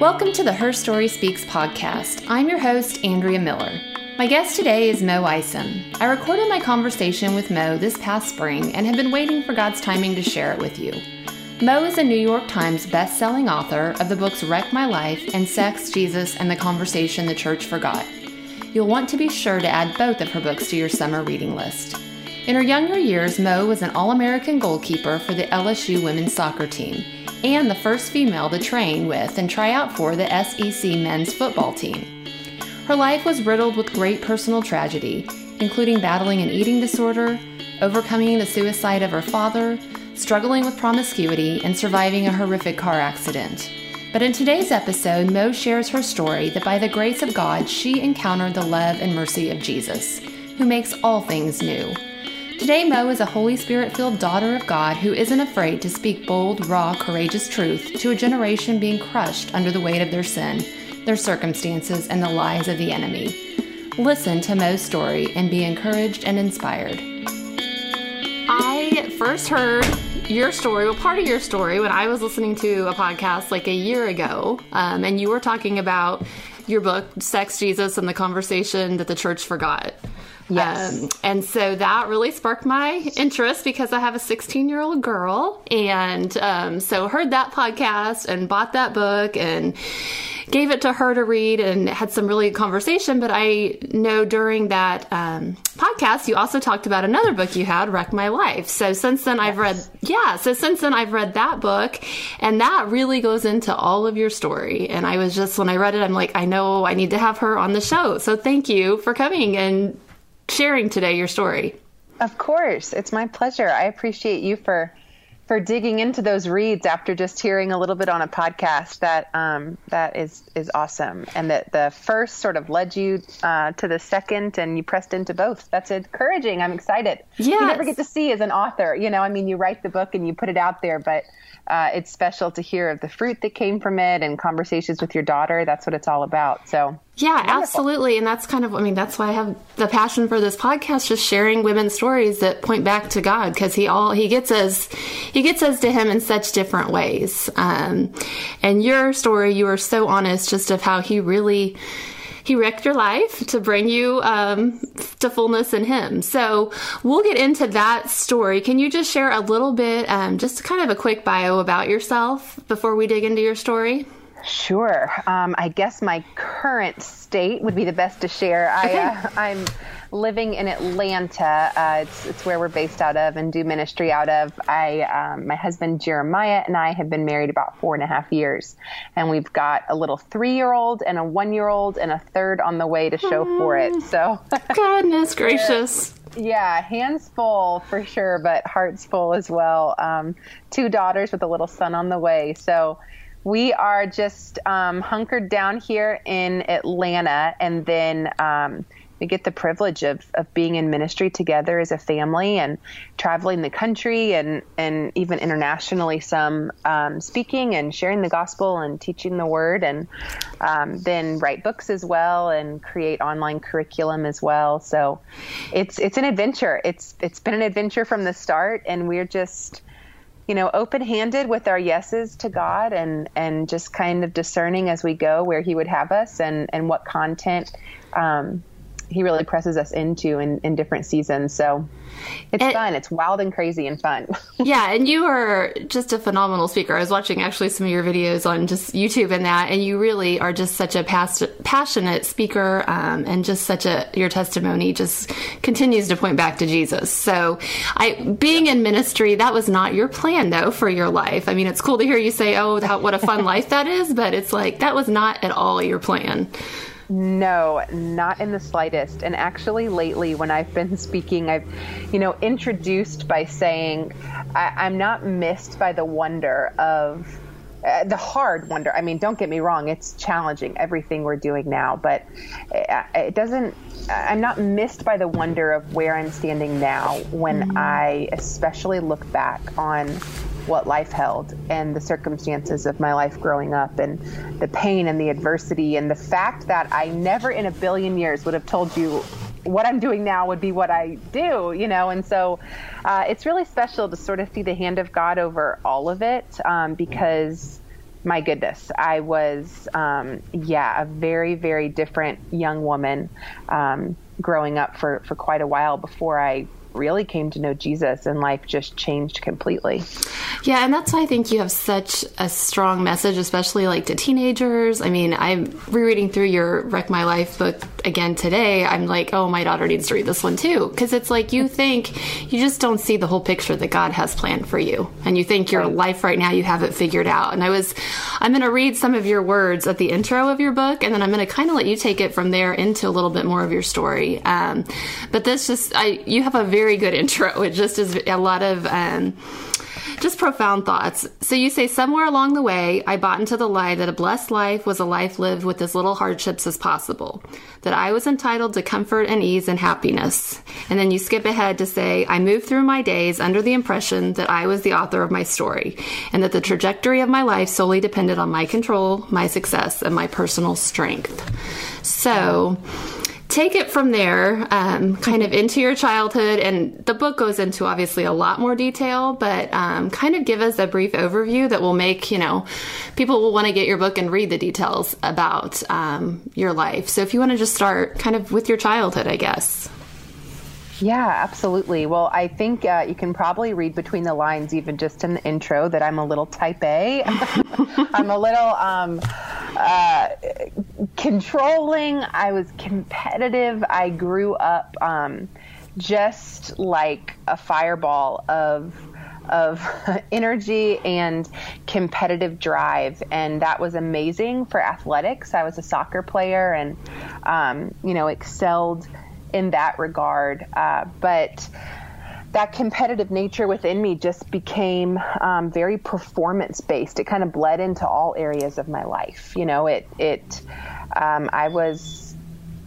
Welcome to the Her Story Speaks podcast. I'm your host, Andrea Miller. My guest today is Mo Isom. I recorded my conversation with Mo this past spring and have been waiting for God's timing to share it with you. Mo is a New York Times best-selling author of the books Wreck My Life and Sex, Jesus, and the Conversation the Church Forgot. You'll want to be sure to add both of her books to your summer reading list. In her younger years, Mo was an All American goalkeeper for the LSU women's soccer team and the first female to train with and try out for the SEC men's football team. Her life was riddled with great personal tragedy, including battling an eating disorder, overcoming the suicide of her father, struggling with promiscuity, and surviving a horrific car accident. But in today's episode, Mo shares her story that by the grace of God, she encountered the love and mercy of Jesus, who makes all things new. Today, Mo is a Holy Spirit filled daughter of God who isn't afraid to speak bold, raw, courageous truth to a generation being crushed under the weight of their sin, their circumstances, and the lies of the enemy. Listen to Mo's story and be encouraged and inspired. I first heard your story, well, part of your story, when I was listening to a podcast like a year ago, um, and you were talking about your book, Sex, Jesus, and the Conversation That the Church Forgot. Yes. Um, and so that really sparked my interest because I have a 16 year old girl. And um, so heard that podcast and bought that book and gave it to her to read and had some really good conversation. But I know during that um, podcast, you also talked about another book you had, Wreck My Life. So since then, I've read, yeah, so since then, I've read that book. And that really goes into all of your story. And I was just, when I read it, I'm like, I know I need to have her on the show. So thank you for coming and sharing today your story. Of course, it's my pleasure. I appreciate you for for digging into those reads after just hearing a little bit on a podcast. That um, that is is awesome, and that the first sort of led you uh, to the second, and you pressed into both. That's encouraging. I'm excited. Yes. You never get to see as an author. You know, I mean, you write the book and you put it out there, but uh, it's special to hear of the fruit that came from it and conversations with your daughter. That's what it's all about. So, yeah, wonderful. absolutely. And that's kind of, I mean, that's why I have the passion for this podcast, just sharing women's stories that point back to God because he all, he gets us, he gets us to him in such different ways. Um, and your story, you are so honest just of how he really, he wrecked your life to bring you um, to fullness in him. So we'll get into that story. Can you just share a little bit, um, just kind of a quick bio about yourself before we dig into your story? Sure. Um, I guess my current state would be the best to share. Okay. I, uh, I'm living in Atlanta. Uh, it's, it's where we're based out of and do ministry out of. I, um, my husband Jeremiah and I have been married about four and a half years, and we've got a little three-year-old and a one-year-old and a third on the way to show for it. So, Goodness gracious. yeah, hands full for sure, but hearts full as well. Um, two daughters with a little son on the way. So we are just um, hunkered down here in Atlanta, and then um, we get the privilege of, of being in ministry together as a family and traveling the country and, and even internationally some um, speaking and sharing the gospel and teaching the word and um, then write books as well and create online curriculum as well. So it's it's an adventure. It's it's been an adventure from the start and we're just you know, open handed with our yeses to God and, and just kind of discerning as we go where He would have us and, and what content um, He really presses us into in, in different seasons. So it's And- fun. It's wild and crazy and fun. Yeah, and you are just a phenomenal speaker. I was watching actually some of your videos on just YouTube and that, and you really are just such a past, passionate speaker, um, and just such a your testimony just continues to point back to Jesus. So, I being in ministry that was not your plan though for your life. I mean, it's cool to hear you say, "Oh, that, what a fun life that is," but it's like that was not at all your plan. No, not in the slightest. And actually, lately, when I've been speaking, I've, you know, introduced by saying I, I'm not missed by the wonder of uh, the hard wonder. I mean, don't get me wrong; it's challenging everything we're doing now, but it, it doesn't. I'm not missed by the wonder of where I'm standing now when I especially look back on what life held and the circumstances of my life growing up and the pain and the adversity and the fact that I never in a billion years would have told you what I'm doing now would be what I do, you know, and so uh, it's really special to sort of see the hand of God over all of it um, because my goodness, I was, um, yeah, a very, very different young woman um, growing up for, for quite a while before I really came to know Jesus and life just changed completely. Yeah, and that's why I think you have such a strong message, especially like to teenagers. I mean, I'm rereading through your Wreck My Life book again today. I'm like, oh, my daughter needs to read this one too. Because it's like you think you just don't see the whole picture that God has planned for you. And you think your life right now, you have it figured out. And I was, I'm going to read some of your words at the intro of your book, and then I'm going to kind of let you take it from there into a little bit more of your story. Um, but this just, I, you have a very very good intro. It just is a lot of um, just profound thoughts. So you say, somewhere along the way, I bought into the lie that a blessed life was a life lived with as little hardships as possible, that I was entitled to comfort and ease and happiness. And then you skip ahead to say, I moved through my days under the impression that I was the author of my story, and that the trajectory of my life solely depended on my control, my success, and my personal strength. So, take it from there, um, kind of into your childhood. And the book goes into obviously a lot more detail, but um, kind of give us a brief overview that will make, you know, people will want to get your book and read the details about um, your life. So if you want to just start kind of with your childhood, I guess. Yeah, absolutely. Well, I think uh, you can probably read between the lines, even just in the intro, that I'm a little type A. I'm a little um, uh, controlling. I was competitive. I grew up um, just like a fireball of of energy and competitive drive, and that was amazing for athletics. I was a soccer player, and um, you know excelled in that regard. Uh, but that competitive nature within me just became um, very performance based. It kind of bled into all areas of my life. You know, it it um, I was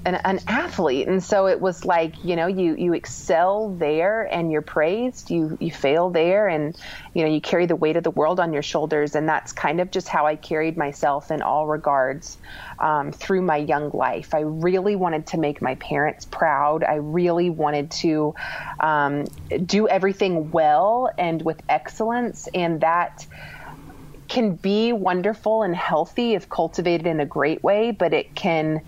an, an, athlete. And so it was like you know you you excel there and you're praised. You you fail there and you know you carry the weight of the world on your shoulders. And that's kind of just how i carried myself in all regards um, through my young life. I really wanted to make my parents proud. I really wanted to um, do everything well and with excellence. And that can be wonderful and healthy if cultivated in a great way but it can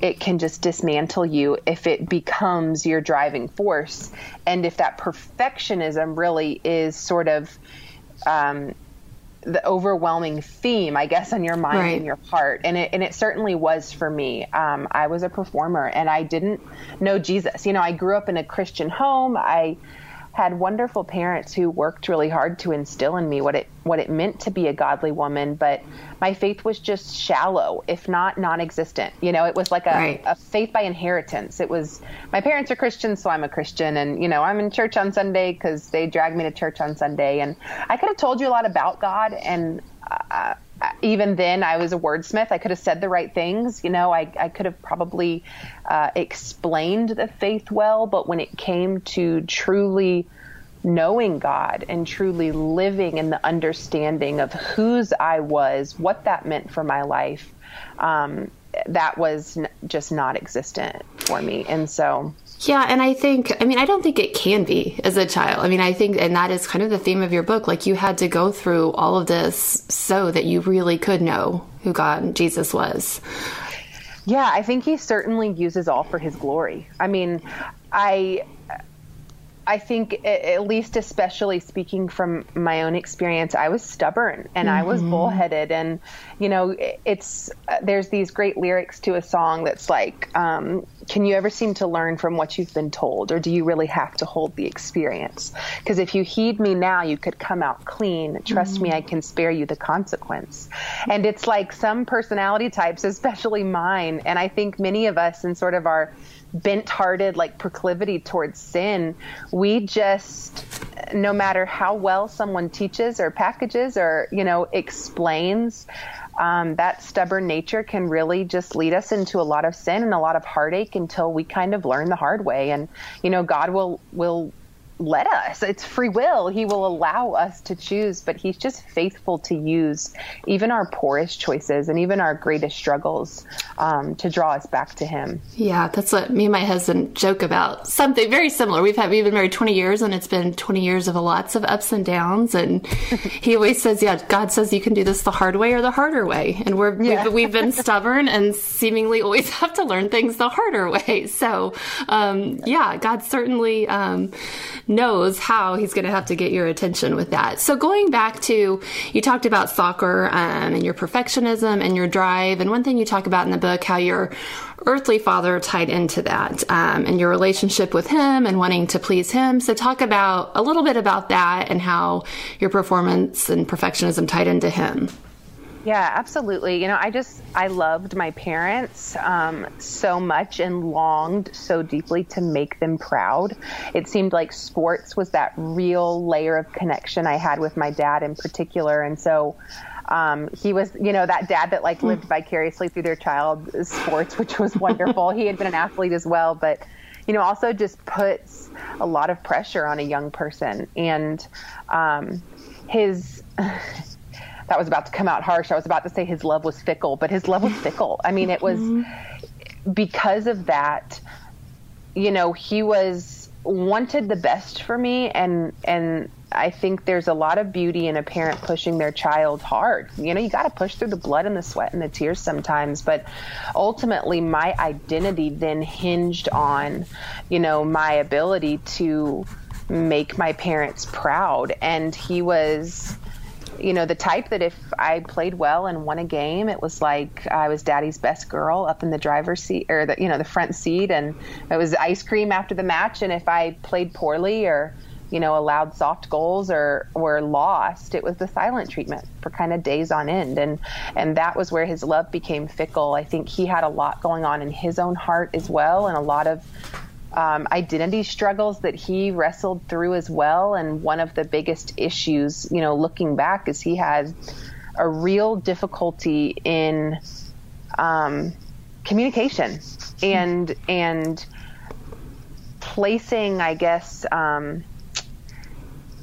it can just dismantle you if it becomes your driving force. And if that perfectionism really is sort of um, the overwhelming theme, I guess, on your mind right. and your heart. And it, and it certainly was for me. Um, I was a performer and I didn't know Jesus. You know, I grew up in a Christian home. I had wonderful parents who worked really hard to instill in me what it what it meant to be a godly woman, but my faith was just shallow, if not non-existent. You know, it was like a, right. a faith by inheritance. It was my parents are Christians, so I'm a Christian, and you know, I'm in church on Sunday because they dragged me to church on Sunday, and I could have told you a lot about God, and uh, even then I was a wordsmith. I could have said the right things. You know, I, I could have probably uh, explained the faith well, but when it came to truly knowing God and truly living in the understanding of whose I was, what that meant for my life, um, that was just not existent for me. And so yeah, and I think, I mean, I don't think it can be as a child. I mean, I think, and that is kind of the theme of your book. Like, you had to go through all of this so that you really could know who God, Jesus was. Yeah, I think he certainly uses all for his glory. I mean, I I think, at least especially speaking from my own experience, I was stubborn and mm-hmm. I was mm-hmm. bullheaded. And, you know, it's, uh, there's these great lyrics to a song that's like, um, can you ever seem to learn from what you've been told, or do you really have to hold the experience? Because if you heed me now, you could come out clean. Trust mm-hmm. me, I can spare you the consequence. And it's like some personality types, especially mine, and I think many of us in sort of our bent hearted like proclivity towards sin we just no matter how well someone teaches or packages or you know explains um, that stubborn nature can really just lead us into a lot of sin and a lot of heartache until we kind of learn the hard way. And you know god will will let us. It's free will. He will allow us to choose, but he's just faithful to use even our poorest choices and even our greatest struggles um, to draw us back to him. Yeah, that's what me and my husband joke about. Something very similar. We've had we've been married 20 years, and it's been 20 years of lots of ups and downs. And he always says, "Yeah, God says you can do this the hard way or the harder way." And we're yeah. we've, we've, been stubborn and seemingly always have to learn things the harder way. So, um, yeah, God certainly. Um, knows how he's going to have to get your attention with that. So going back to, you talked about soccer um, and your perfectionism and your drive. And one thing you talk about in the book, how your earthly father tied into that um, and your relationship with him and wanting to please him. So talk about a little bit about that and how your performance and perfectionism tied into him. Yeah, absolutely. You know, I just, I loved my parents um, so much and longed so deeply to make them proud. It seemed like sports was that real layer of connection I had with my dad in particular. And so, um, he was, you know, that dad that like lived vicariously through their child sports, which was wonderful. he had been an athlete as well, but you know, also just puts a lot of pressure on a young person. And um, his that was about to come out harsh. I was about to say his love was fickle, but his love was fickle. I mean, it was mm-hmm. because of that, you know, he was wanted the best for me and and I think there's a lot of beauty in a parent pushing their child hard. You know, you got to push through the blood and the sweat and the tears sometimes, but ultimately my identity then hinged on, you know, my ability to make my parents proud and he was you know, the type that if I played well and won a game, it was like I was daddy's best girl up in the driver's seat or the, you know, the front seat. And it was ice cream after the match. And if I played poorly or, you know, allowed soft goals or, or lost, it was the silent treatment for kind of days on end. And, and that was where his love became fickle. I think he had a lot going on in his own heart as well. And a lot of, um, identity struggles that he wrestled through as well. And one of the biggest issues, you know, looking back, is he had a real difficulty in um, communication and and placing, I guess. Um,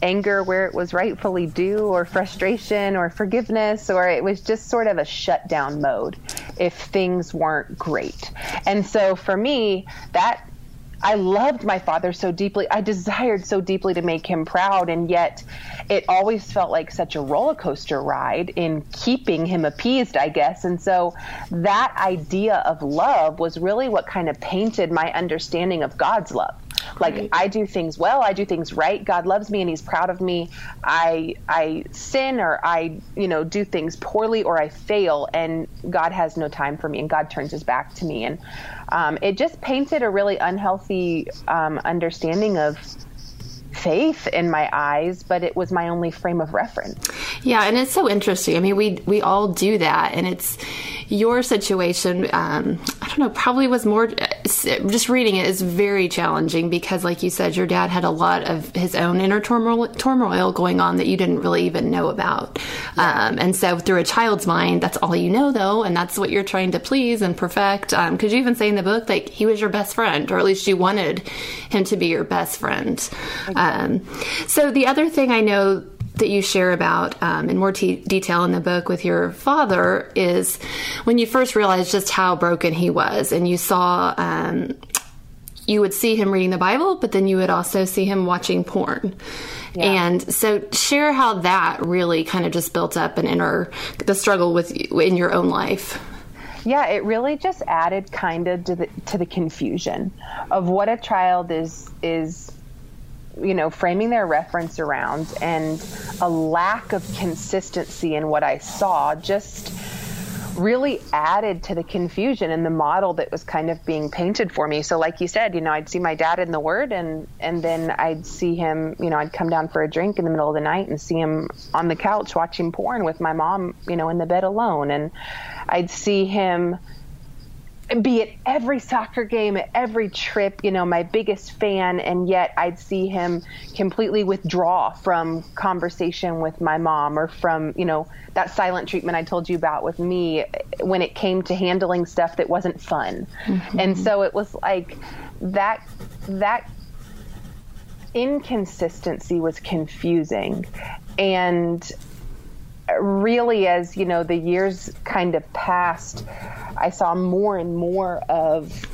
anger where it was rightfully due or frustration or forgiveness or it was just sort of a shutdown mode if things weren't great. And so for me that I loved my father so deeply. I desired so deeply to make him proud, and yet it always felt like such a roller coaster ride in keeping him appeased, I guess. And so that idea of love was really what kind of painted my understanding of God's love. Like right. I do things well, I do things right. God loves me and He's proud of me. I I sin or I you know do things poorly or I fail, and God has no time for me, and God turns His back to me, and um, it just painted a really unhealthy um, understanding of faith in my eyes, but it was my only frame of reference. Yeah, and it's so interesting. I mean, we we all do that, and it's your situation. Um, I don't know, probably was more. Just reading it is very challenging because, like you said, your dad had a lot of his own inner turmoil, turmoil going on that you didn't really even know about. Yeah. Um, and so, through a child's mind, that's all you know, though, and that's what you're trying to please and perfect. Because um, you even say in the book, like he was your best friend, or at least you wanted him to be your best friend. Um, so the other thing I know that you share about um, in more t- detail in the book with your father is when you first realized just how broken he was, and you saw. Um, you would see him reading the Bible, but then you would also see him watching porn. Yeah. And so share how that really kind of just built up an inner the struggle with in your own life. Yeah, it really just added kind of to the to the confusion of what a child is is you know, framing their reference around and a lack of consistency in what I saw just really added to the confusion in the model that was kind of being painted for me. So like you said, you know, I'd see my dad in the word and and then I'd see him, you know, I'd come down for a drink in the middle of the night and see him on the couch watching porn with my mom, you know, in the bed alone and I'd see him be at every soccer game, at every trip, you know, my biggest fan, and yet I'd see him completely withdraw from conversation with my mom or from, you know, that silent treatment I told you about with me when it came to handling stuff that wasn't fun. Mm-hmm. And so it was like that, that inconsistency was confusing. And really, as you know, the years kind of passed, I saw more and more of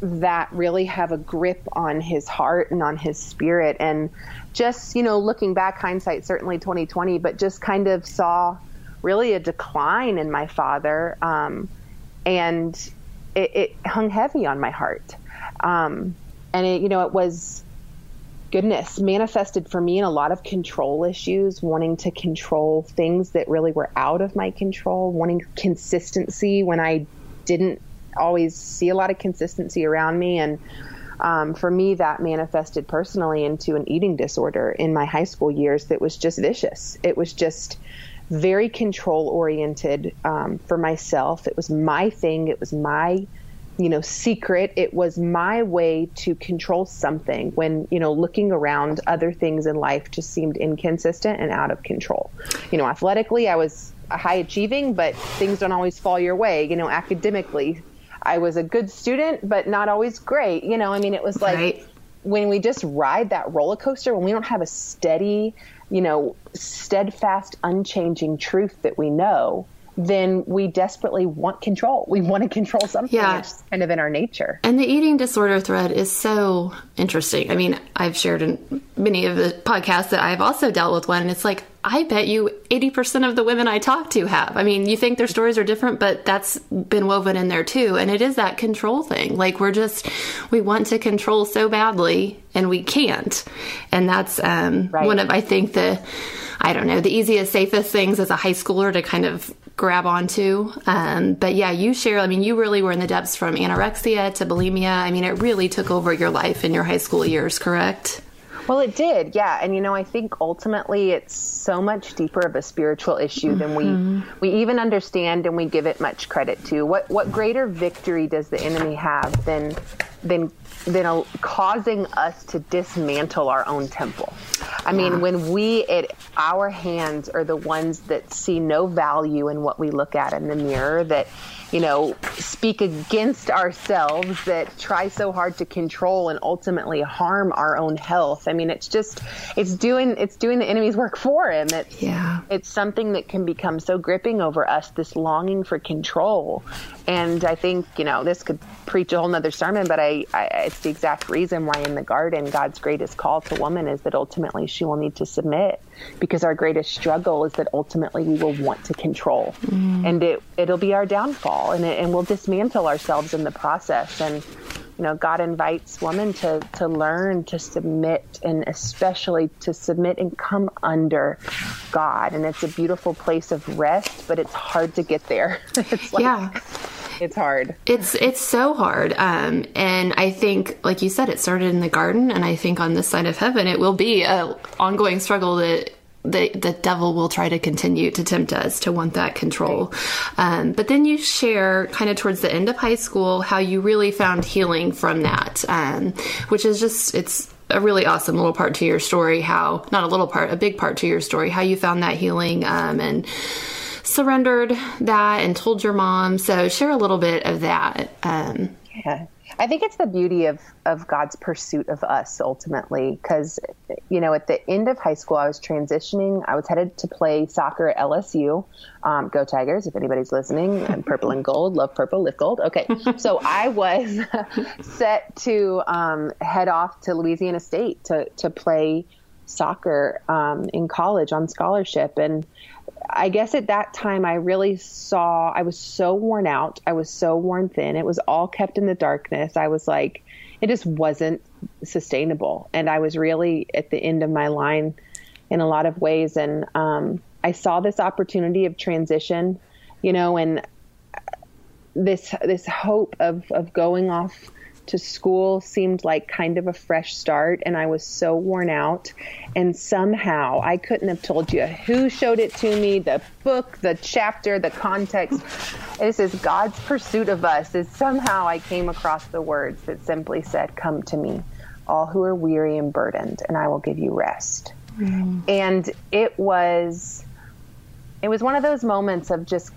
that really have a grip on his heart and on his spirit. And just, you know, looking back, hindsight certainly 2020, but just kind of saw really a decline in my father. Um, and it, it, hung heavy on my heart. Um, and it, you know, it was goodness manifested for me in a lot of control issues, wanting to control things that really were out of my control, wanting consistency when I didn't always see a lot of consistency around me. And um, for me, that manifested personally into an eating disorder in my high school years that was just vicious. It was just very control oriented um, for myself. It was my thing. It was my you know secret. It was my way to control something when you know looking around other things in life just seemed inconsistent and out of control. You know athletically i was high achieving but things don't always fall your way. You know academically i was a good student but not always great. You know i mean it was like right. when we just ride that roller coaster when we don't have a steady you know steadfast unchanging truth that we know then we desperately want control. We want to control something. Yeah. It's kind of in our nature. And the eating disorder thread is so interesting. I mean, I've shared in many of the podcasts that I've also dealt with one, and it's like, I bet you 80% of the women I talk to have. I mean, you think their stories are different, but that's been woven in there too. And it is that control thing. Like, we're just, we want to control so badly and we can't. And that's um, right. one of, I think, the, I don't know, the easiest, safest things as a high schooler to kind of grab onto. Um, but yeah, you share, I mean, you really were in the depths from anorexia to bulimia. I mean, it really took over your life in your high school years, correct? Well, it did, yeah. And you know, I think ultimately it's so much deeper of a spiritual issue than mm-hmm. we we even understand and we give it much credit to. What what greater victory does the enemy have than than than a, causing us to dismantle our own temple? I mean, when we it our hands are the ones that see no value in what we look at in the mirror that you know, speak against ourselves that try so hard to control and ultimately harm our own health. I mean, it's just it's doing it's doing the enemy's work for him. It's yeah. it's something that can become so gripping over us, this longing for control. And I think, you know, this could preach a whole nother sermon, but I, I it's the exact reason why in the garden God's greatest call to woman is that ultimately she will need to submit because our greatest struggle is that ultimately we will want to control. Mm. and it it'll be our downfall and it, and we'll dismantle ourselves in the process. And you know God invites women to to learn to submit and especially to submit and come under God. And it's a beautiful place of rest but it's hard to get there. It's like, yeah it's hard. It's it's so hard. Um, and I think, like you said, it started in the garden, and I think on this side of heaven, it will be a ongoing struggle that the the devil will try to continue to tempt us to want that control. Um, but then you share kind of towards the end of high school how you really found healing from that, um, which is just it's a really awesome little part to your story. How not a little part, a big part to your story. How you found that healing um, and surrendered that and told your mom. So share a little bit of that. Um, yeah. I think it's the beauty of, of God's pursuit of us ultimately. Because, you know, at the end of high school, I was transitioning. I was headed to play soccer at LSU. Um, go Tigers, if anybody's listening. purple and gold, love purple, lift gold. Okay. so I was set to um, head off to Louisiana State to, to play soccer um, in college on scholarship. And I guess at that time I really saw I was so worn out. I was so worn thin. It was all kept in the darkness. I was like, it just wasn't sustainable. And I was really at the end of my line in a lot of ways. And um, I saw this opportunity of transition, you know, and this this hope of of going off to school seemed like kind of a fresh start and I was so worn out. And somehow I couldn't have told you who showed it to me the book the chapter the context. This is God's pursuit of us. Is somehow I came across the words that simply said come to me all who are weary and burdened and I will give you rest. Mm. and it was it was one of those moments of just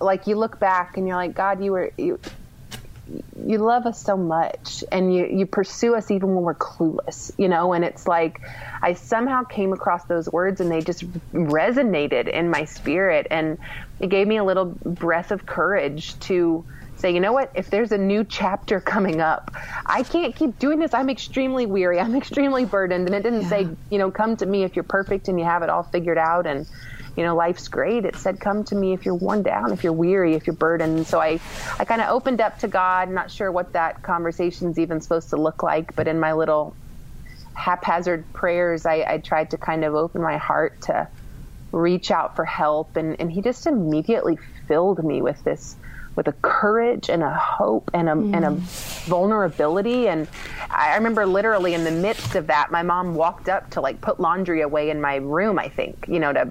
like you look back and you're like God you were you you love us so much and you, you pursue us even when we're clueless, you know? And it's like, I somehow came across those words and they just resonated in my spirit. And it gave me a little breath of courage to say, you know what, if there's a new chapter coming up, I can't keep doing this. I'm extremely weary. I'm extremely burdened. And it didn't yeah. say, you know, come to me if you're perfect and you have it all figured out and, you know, life's great. It said, come to me if you're worn down, if you're weary, if you're burdened. So I, I kind of opened up to God, not sure what that conversation is even supposed to look like, but in my little haphazard prayers, I, I tried to kind of open my heart to reach out for help. And, and he just immediately filled me with this with a courage and a hope and a, mm. and a vulnerability. And I remember literally in the midst of that, my mom walked up to like put laundry away in my room, I think, you know, to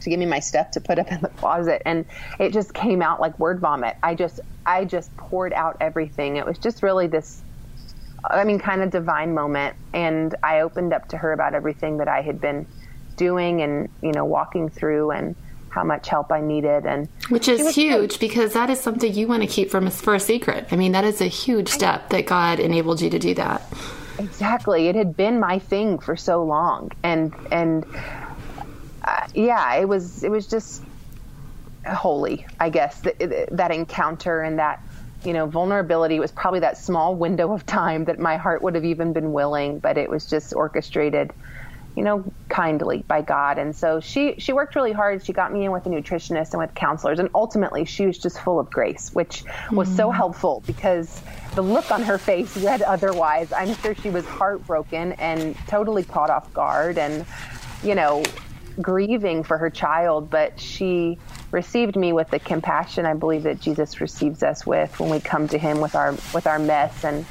to give me my stuff to put up in the closet and it just came out like word vomit. I just I just poured out everything. It was just really this I mean kind of divine moment and I opened up to her about everything that I had been doing and you know walking through and how much help I needed, and which is huge because that is something you want to keep from for a secret. I mean, that is a huge step that God enabled you to do that. Exactly, it had been my thing for so long, and and uh, yeah, it was it was just holy, I guess that, that encounter and that you know vulnerability was probably that small window of time that my heart would have even been willing, but it was just orchestrated you know, kindly by God. And so she she worked really hard. She got me in with a nutritionist and with counselors, and ultimately she was just full of grace, which was mm. so helpful because the look on her face read otherwise. I'm sure she was heartbroken and totally caught off guard, and you know, grieving for her child. But she received me with the compassion I believe that Jesus receives us with when we come to Him with our with our mess and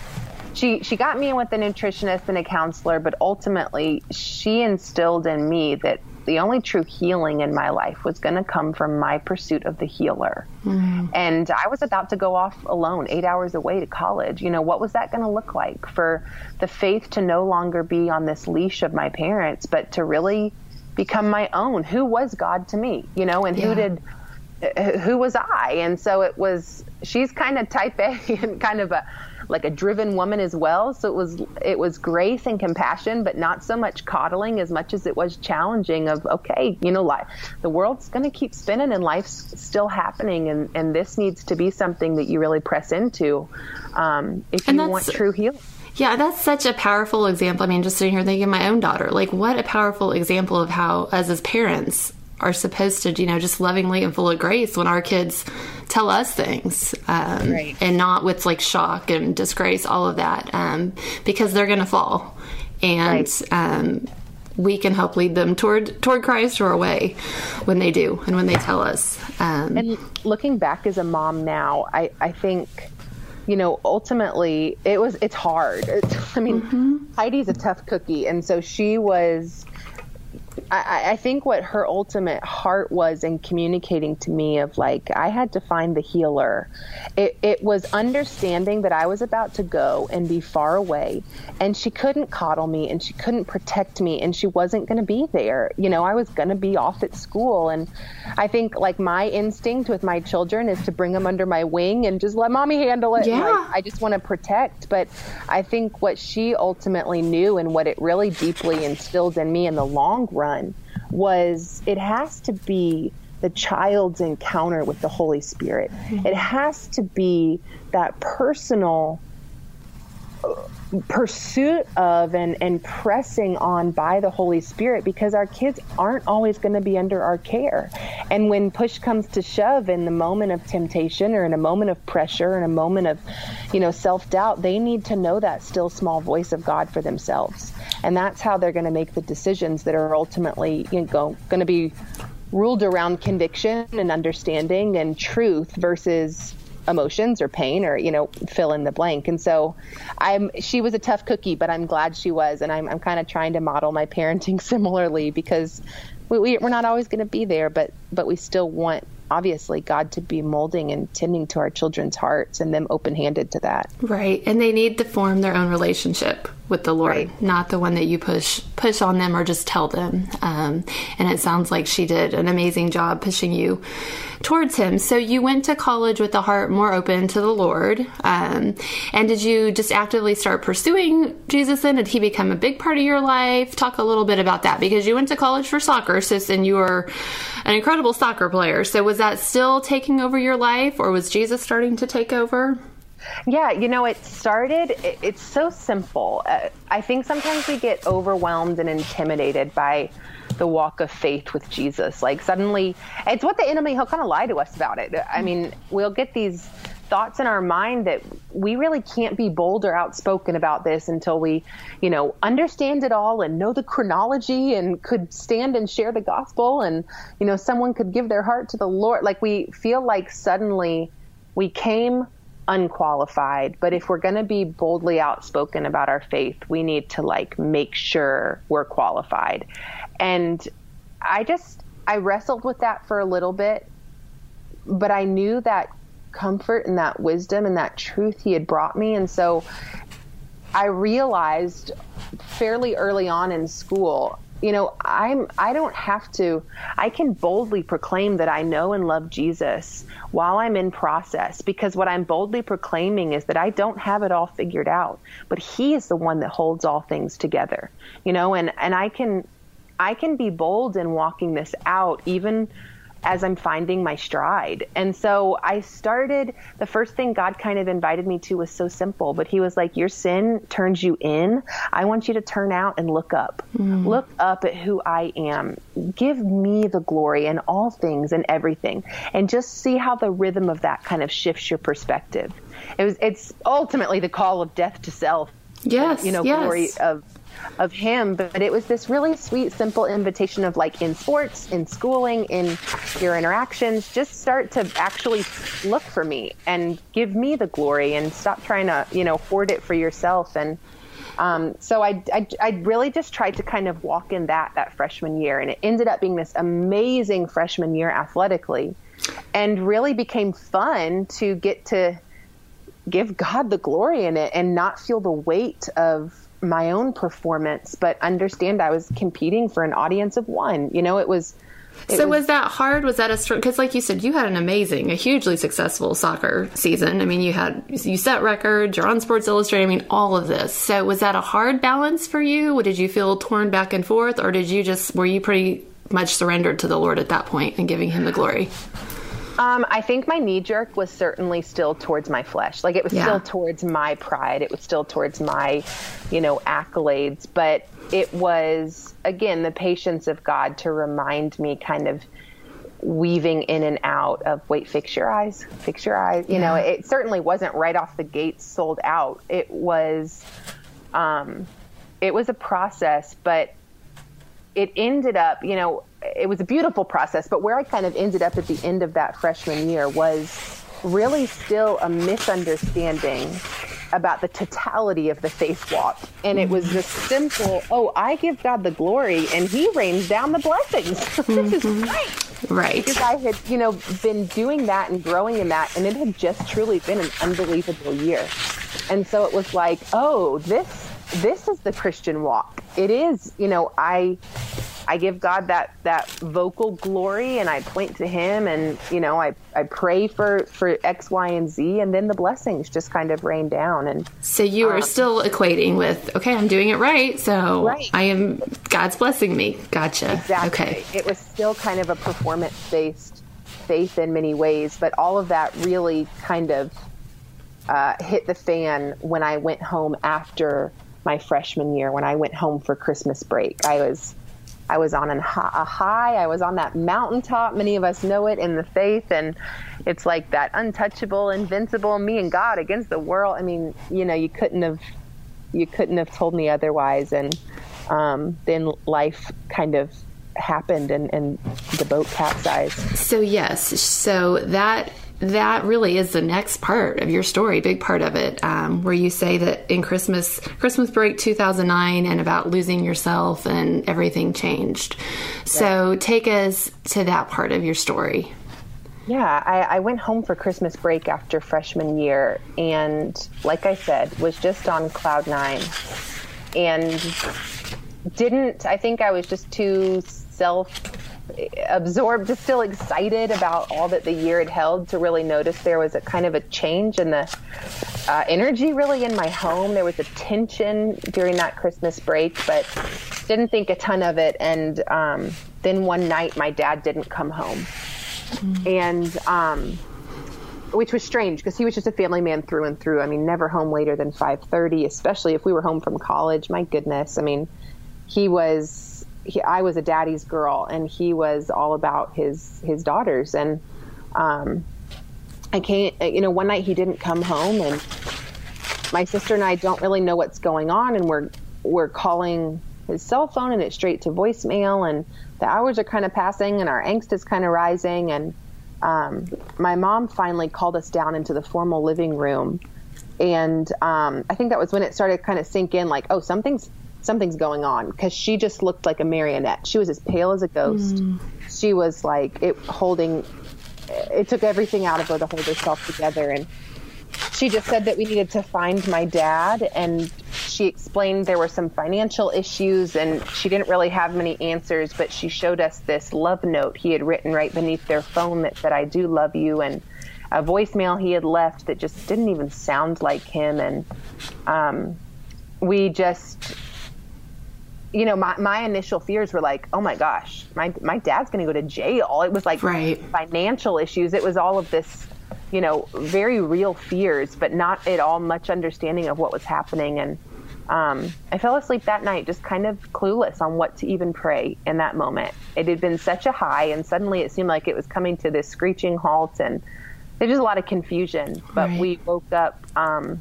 she she got me in with a nutritionist and a counselor, but ultimately she instilled in me that the only true healing in my life was going to come from my pursuit of the healer. Mm. And I was about to go off alone, eight hours away to college. You know, what was that going to look like for the faith to no longer be on this leash of my parents, but to really become my own? Who was God to me? You know, and yeah. who did who was I? And so it was, she's kind of type A and kind of a, like a driven woman as well. So it was it was grace and compassion, but not so much coddling as much as it was challenging. Of okay, you know, life, the world's going to keep spinning and life's still happening, and and this needs to be something that you really press into um, if you want true healing. Yeah, that's such a powerful example. I mean, just sitting here thinking of my own daughter, like what a powerful example of how, as as parents, are supposed to, you know, just lovingly and full of grace when our kids tell us things, um, right. and not with like shock and disgrace, all of that, um, because they're going to fall, and right. um, we can help lead them toward toward Christ or away when they do and when they tell us. Um, and looking back as a mom now, I I think you know, ultimately it was, it's hard. It's, I mean, mm-hmm. Heidi's a tough cookie. And so she was I, I, think what her ultimate heart was in communicating to me of like I had to find the healer. It, it was understanding that I was about to go and be far away, and she couldn't coddle me and she couldn't protect me and she wasn't going to be there. You know, I was going to be off at school, and I think like my instinct with my children is to bring them under my wing and just let mommy handle it. Yeah. Like, I just want to protect, but I think what she ultimately knew and what it really deeply instilled in me in the long run run was it has to be the child's encounter with the Holy Spirit. Mm-hmm. It has to be that personal pursuit of and, and pressing on by the Holy Spirit because our kids aren't always going to be under our care. And when push comes to shove in the moment of temptation or in a moment of pressure, in a moment of, you know, self doubt, they need to know that still small voice of God for themselves. And that's how they're going to make the decisions that are ultimately, you know, going to be ruled around conviction and understanding and truth versus emotions or pain or you know fill in the blank and so i'm she was a tough cookie but i'm glad she was and i'm, I'm kind of trying to model my parenting similarly because we, we, we're not always going to be there but but we still want obviously God to be molding and tending to our children's hearts and them open handed to that. Right. And they need to form their own relationship with the Lord, right. not the one that you push push on them or just tell them. Um, and it sounds like she did an amazing job pushing you towards Him. So you went to college with a heart more open to the Lord. Um, and did you just actively start pursuing Jesus? Then did He become a big part of your life? Talk a little bit about that because you went to college for soccer, sis, and you were an incredible soccer player. So was that still taking over your life, or was Jesus starting to take over? Yeah, you know, it started, it, it's so simple. Uh, I think sometimes we get overwhelmed and intimidated by the walk of faith with Jesus. Like, suddenly, it's what the enemy, he'll kind of lie to us about it. I mean, we'll get these thoughts in our mind that we really can't be bold or outspoken about this until we, you know, understand it all and know the chronology and could stand and share the gospel and, you know, someone could give their heart to the Lord. Like, we feel like suddenly we came unqualified. But if we're going to be boldly outspoken about our faith, we need to like make sure we're qualified. And I just, I wrestled with that for a little bit, but I knew that comfort and that wisdom and that truth he had brought me. And so I realized fairly early on in school, you know, I'm I don't have to I can boldly proclaim that I know and love Jesus while I'm in process because what I'm boldly proclaiming is that I don't have it all figured out, but he is the one that holds all things together. You know, and and I can I can be bold in walking this out even as I'm finding my stride. And so I started, the first thing God kind of invited me to was so simple, but He was like, Your sin turns you in. I want you to turn out and look up. Mm. Look up at who I am. Give me the glory in all things and everything. And just see how the rhythm of that kind of shifts your perspective. It was, it's ultimately the call of death to self. Yes. You know, yes. glory of of him, but it was this really sweet, simple invitation of like in sports, in schooling, in your interactions, just start to actually look for me and give me the glory and stop trying to, you know, hoard it for yourself. And um, so I, I, I really just tried to kind of walk in that that freshman year, and it ended up being this amazing freshman year athletically, and really became fun to get to give God the glory in it and not feel the weight of my own performance, but understand I was competing for an audience of one. You know, it was. It so was, was, that hard? Was that a struggle? Because, like you said, you had an amazing, a hugely successful soccer season. I mean, you had you set records. You're on Sports Illustrated. I mean, all of this. So, was that a hard balance for you? Did you feel torn back and forth, or did you just were you pretty much surrendered to the Lord at that point and giving Him the glory? Um, I think my knee jerk was certainly still towards my flesh. Like it was yeah. still towards my pride. It was still towards my, you know, accolades. But it was, again, the patience of God to remind me kind of weaving in and out of wait, fix your eyes, fix your eyes. You yeah. know, it certainly wasn't right off the gate sold out. It was, um, it was a process, but it ended up, you know, it was a beautiful process, but where I kind of ended up at the end of that freshman year was really still a misunderstanding about the totality of the faith walk. And it was this simple, oh, I give God the glory and he rains down the blessings. this is mm-hmm. great. Right. Because I had, you know, been doing that and growing in that and it had just truly been an unbelievable year. And so it was like, oh, this this is the Christian walk. It is, you know, I I give God that that vocal glory and I point to him and you know I I pray for for X Y and Z and then the blessings just kind of rain down and So you are um, still equating with okay I'm doing it right so right. I am God's blessing me. Gotcha. Exactly. Okay. It was still kind of a performance based faith in many ways but all of that really kind of uh, hit the fan when I went home after my freshman year when I went home for Christmas break. I was I was on a high. I was on that mountaintop. Many of us know it in the faith, and it's like that untouchable, invincible me and God against the world. I mean, you know, you couldn't have you couldn't have told me otherwise. And um, then life kind of happened, and, and the boat capsized. So yes, so that that really is the next part of your story, big part of it, um, where you say that in Christmas, Christmas break 2009, and about losing yourself and everything changed. So take us to that part of your story. Yeah, I, I, went home for Christmas break after freshman year, and like I said, was just on cloud nine. and didn't. I think I was just too self absorbed, just still excited about all that the year had held to really notice there was a kind of a change in the uh, energy really in my home. There was a tension during that Christmas break, but didn't think a ton of it. And um, then one night, my dad didn't come home, mm-hmm. and um, which was strange because he was just a family man through and through. I mean, never home later than five thirty, especially if we were home from college. My goodness, I mean, he was he, I was a daddy's girl, and he was all about his his daughters. And um, I can't, you know, one night he didn't come home, and my sister and I don't really know what's going on, and we're we're calling his cell phone, and it's straight to voicemail, and the hours are kind of passing, and our angst is kind of rising, and um, my mom finally called us down into the formal living room. And um, I think that was when it started kind of sink in, like, oh, something's something's going on because she just looked like a marionette. She was as pale as a ghost. Mm. She was like it holding. It took everything out of her to hold herself together, and she just said that we needed to find my dad, and she explained there were some financial issues, and she didn't really have many answers, but she showed us this love note he had written right beneath their phone that said, "I do love you," and a voicemail he had left that just didn't even sound like him, and um, we just you know, my, my initial fears were like, oh my gosh, my, my dad's going to go to jail. It was like right. financial issues. It was all of this, you know, very real fears, but not at all much understanding of what was happening. And um, I fell asleep that night just kind of clueless on what to even pray in that moment. It had been such a high, and suddenly it seemed like it was coming to this screeching halt, and there's just a lot of confusion. But right. we woke up, um,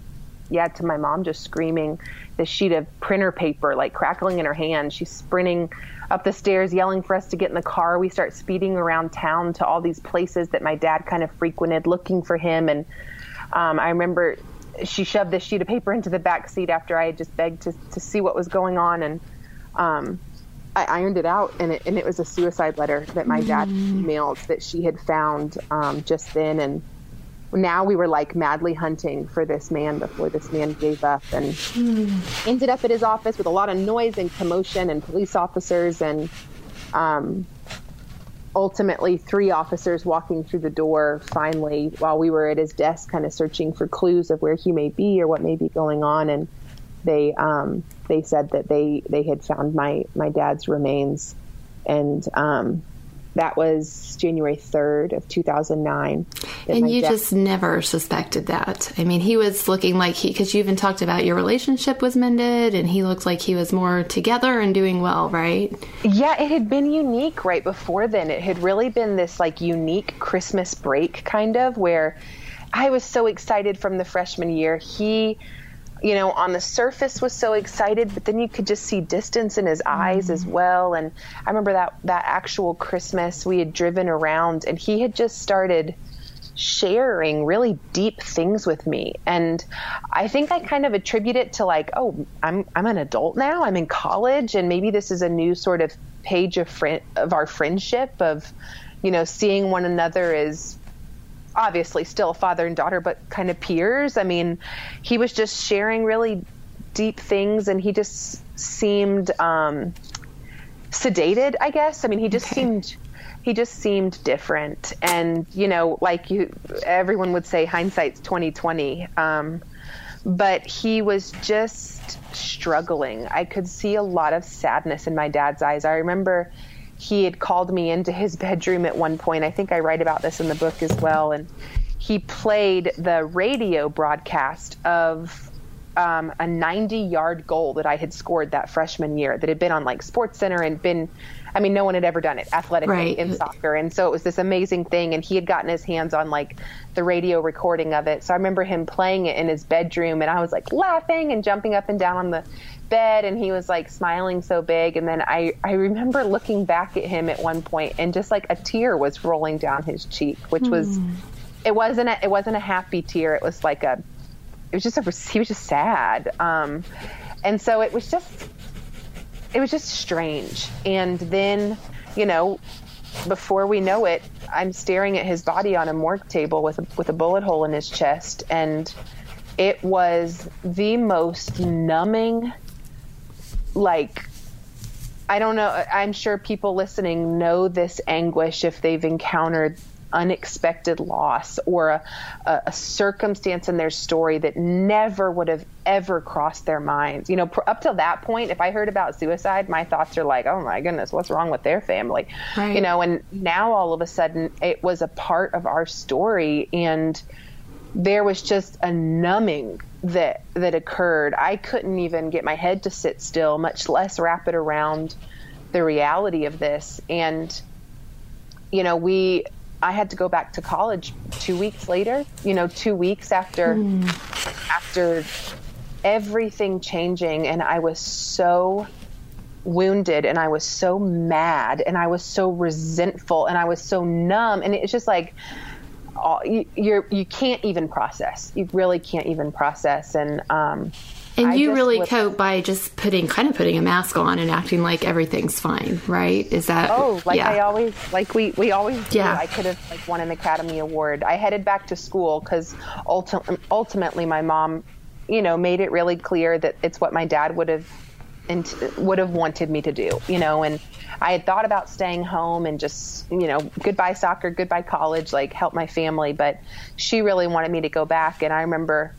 yeah, to my mom just screaming this sheet of printer paper like crackling in her hand. She's sprinting up the stairs, yelling for us to get in the car. We start speeding around town to all these places that my dad kind of frequented, looking for him. And um, I remember she shoved this sheet of paper into the back seat after I had just begged to, to see what was going on. And um, I ironed it out, and it, and it was a suicide letter that my dad mm. mailed that she had found um, just then. And now we were like madly hunting for this man before this man gave up and ended up at his office with a lot of noise and commotion and police officers and um, ultimately three officers walking through the door finally while we were at his desk kind of searching for clues of where he may be or what may be going on. And they um, they said that they they had found my my dad's remains and um, that was January 3rd of 2009. And you just never suspected that. I mean, he was looking like he, because you even talked about your relationship was mended and he looked like he was more together and doing well, right? Yeah, it had been unique right before then. It had really been this like unique Christmas break kind of where I was so excited from the freshman year. He, you know, on the surface was so excited, but then you could just see distance in his eyes mm. as well. And I remember that that actual Christmas we had driven around, and he had just started sharing really deep things with me and i think i kind of attribute it to like oh i'm i'm an adult now i'm in college and maybe this is a new sort of page of friend of our friendship of you know seeing one another as obviously still father and daughter, but kind of peers. I mean, he was just sharing really deep things, and he just seemed um, sedated. I guess. I mean, he just okay. seemed he just seemed different, and you know, like you, everyone would say, hindsight's twenty twenty. Um, but he was just struggling. I could see a lot of sadness in my dad's eyes. I remember he had called me into his bedroom at one point. I think I write about this in the book as well. And he played the radio broadcast of um, a 90 yard goal that I had scored that freshman year that had been on like SportsCenter and been, I mean, no one had ever done it athletically right. in soccer. And so it was this amazing thing. And he had gotten his hands on like the radio recording of it. So I remember him playing it in his bedroom and I was like laughing and jumping up and down on the bed and he was like smiling so big and then I I remember looking back at him at one point and just like a tear was rolling down his cheek which mm. was hmm. it wasn't a, it wasn't a happy tear it was like a it was just a he was just sad um and so it was just it was just strange and then you know before we know it I'm staring at his body on a morgue table with a, with a bullet hole in his chest and it was the most numbing like I don't know. I'm sure people listening know this anguish if they've encountered unexpected loss or a, a, a, circumstance in their story that never would have ever crossed their minds. You know, pr- up till that point, if I heard about suicide, my thoughts are like, oh my goodness, what's wrong with their family? Right. You know, and now all of a sudden it was a part of our story and there was just a numbing that that occurred. I couldn't even get my head to sit still, much less wrap it around the reality of this. And you know, we I had to go back to college 2 weeks later, you know, 2 weeks after mm. after everything changing and I was so wounded and I was so mad and I was so resentful and I was so numb and it's just like all, you, you're you can't even process. You really can't even process, and um, and I you really cope by just putting kind of putting a mask on and acting like everything's fine, right? Is that oh, like yeah. I always like we we always do. Yeah. I could have like won an Academy Award. I headed back to school because ulti- ultimately my mom, you know, made it really clear that it's what my dad would have and would have wanted me to do, you know, and I had thought about staying home and just, you know, goodbye soccer, goodbye college, like help my family, but she really wanted me to go back and I remember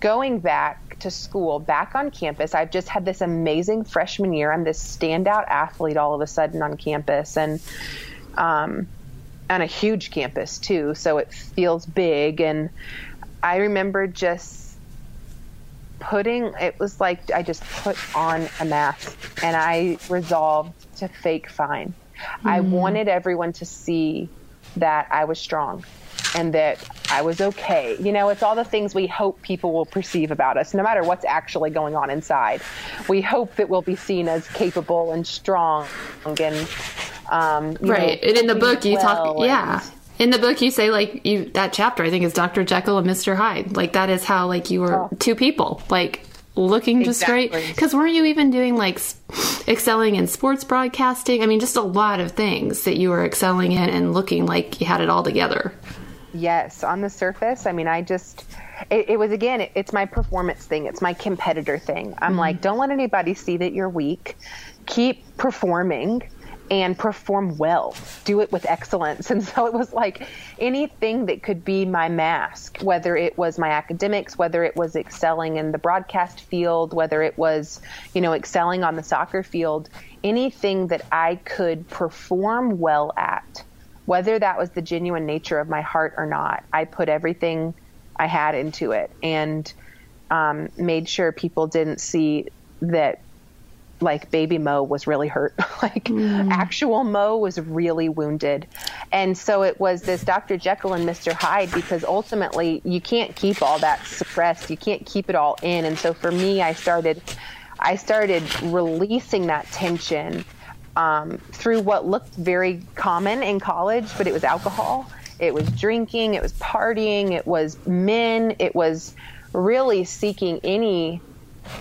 going back to school, back on campus. I've just had this amazing freshman year. I'm this standout athlete all of a sudden on campus and um on a huge campus too, so it feels big and I remember just putting it was like I just put on a mask and I resolved to fake fine. Mm. I wanted everyone to see that I was strong and that I was okay. You know, it's all the things we hope people will perceive about us, no matter what's actually going on inside. We hope that we'll be seen as capable and strong and um, right. Know, and in the book, you well talk, yeah in the book you say like you that chapter i think is dr jekyll and mr hyde like that is how like you were oh. two people like looking just exactly. great because weren't you even doing like excelling in sports broadcasting i mean just a lot of things that you were excelling in and looking like you had it all together yes on the surface i mean i just it, it was again it, it's my performance thing it's my competitor thing i'm mm-hmm. like don't let anybody see that you're weak keep performing and perform well, do it with excellence. And so it was like anything that could be my mask, whether it was my academics, whether it was excelling in the broadcast field, whether it was, you know, excelling on the soccer field, anything that I could perform well at, whether that was the genuine nature of my heart or not, I put everything I had into it and um, made sure people didn't see that like baby Mo was really hurt. like mm. actual Mo was really wounded. And so it was this Dr. Jekyll and Mr. Hyde because ultimately you can't keep all that suppressed. You can't keep it all in. And so for me, I started, I started releasing that tension um, through what looked very common in college, but it was alcohol. It was drinking. It was partying. It was men. It was really seeking any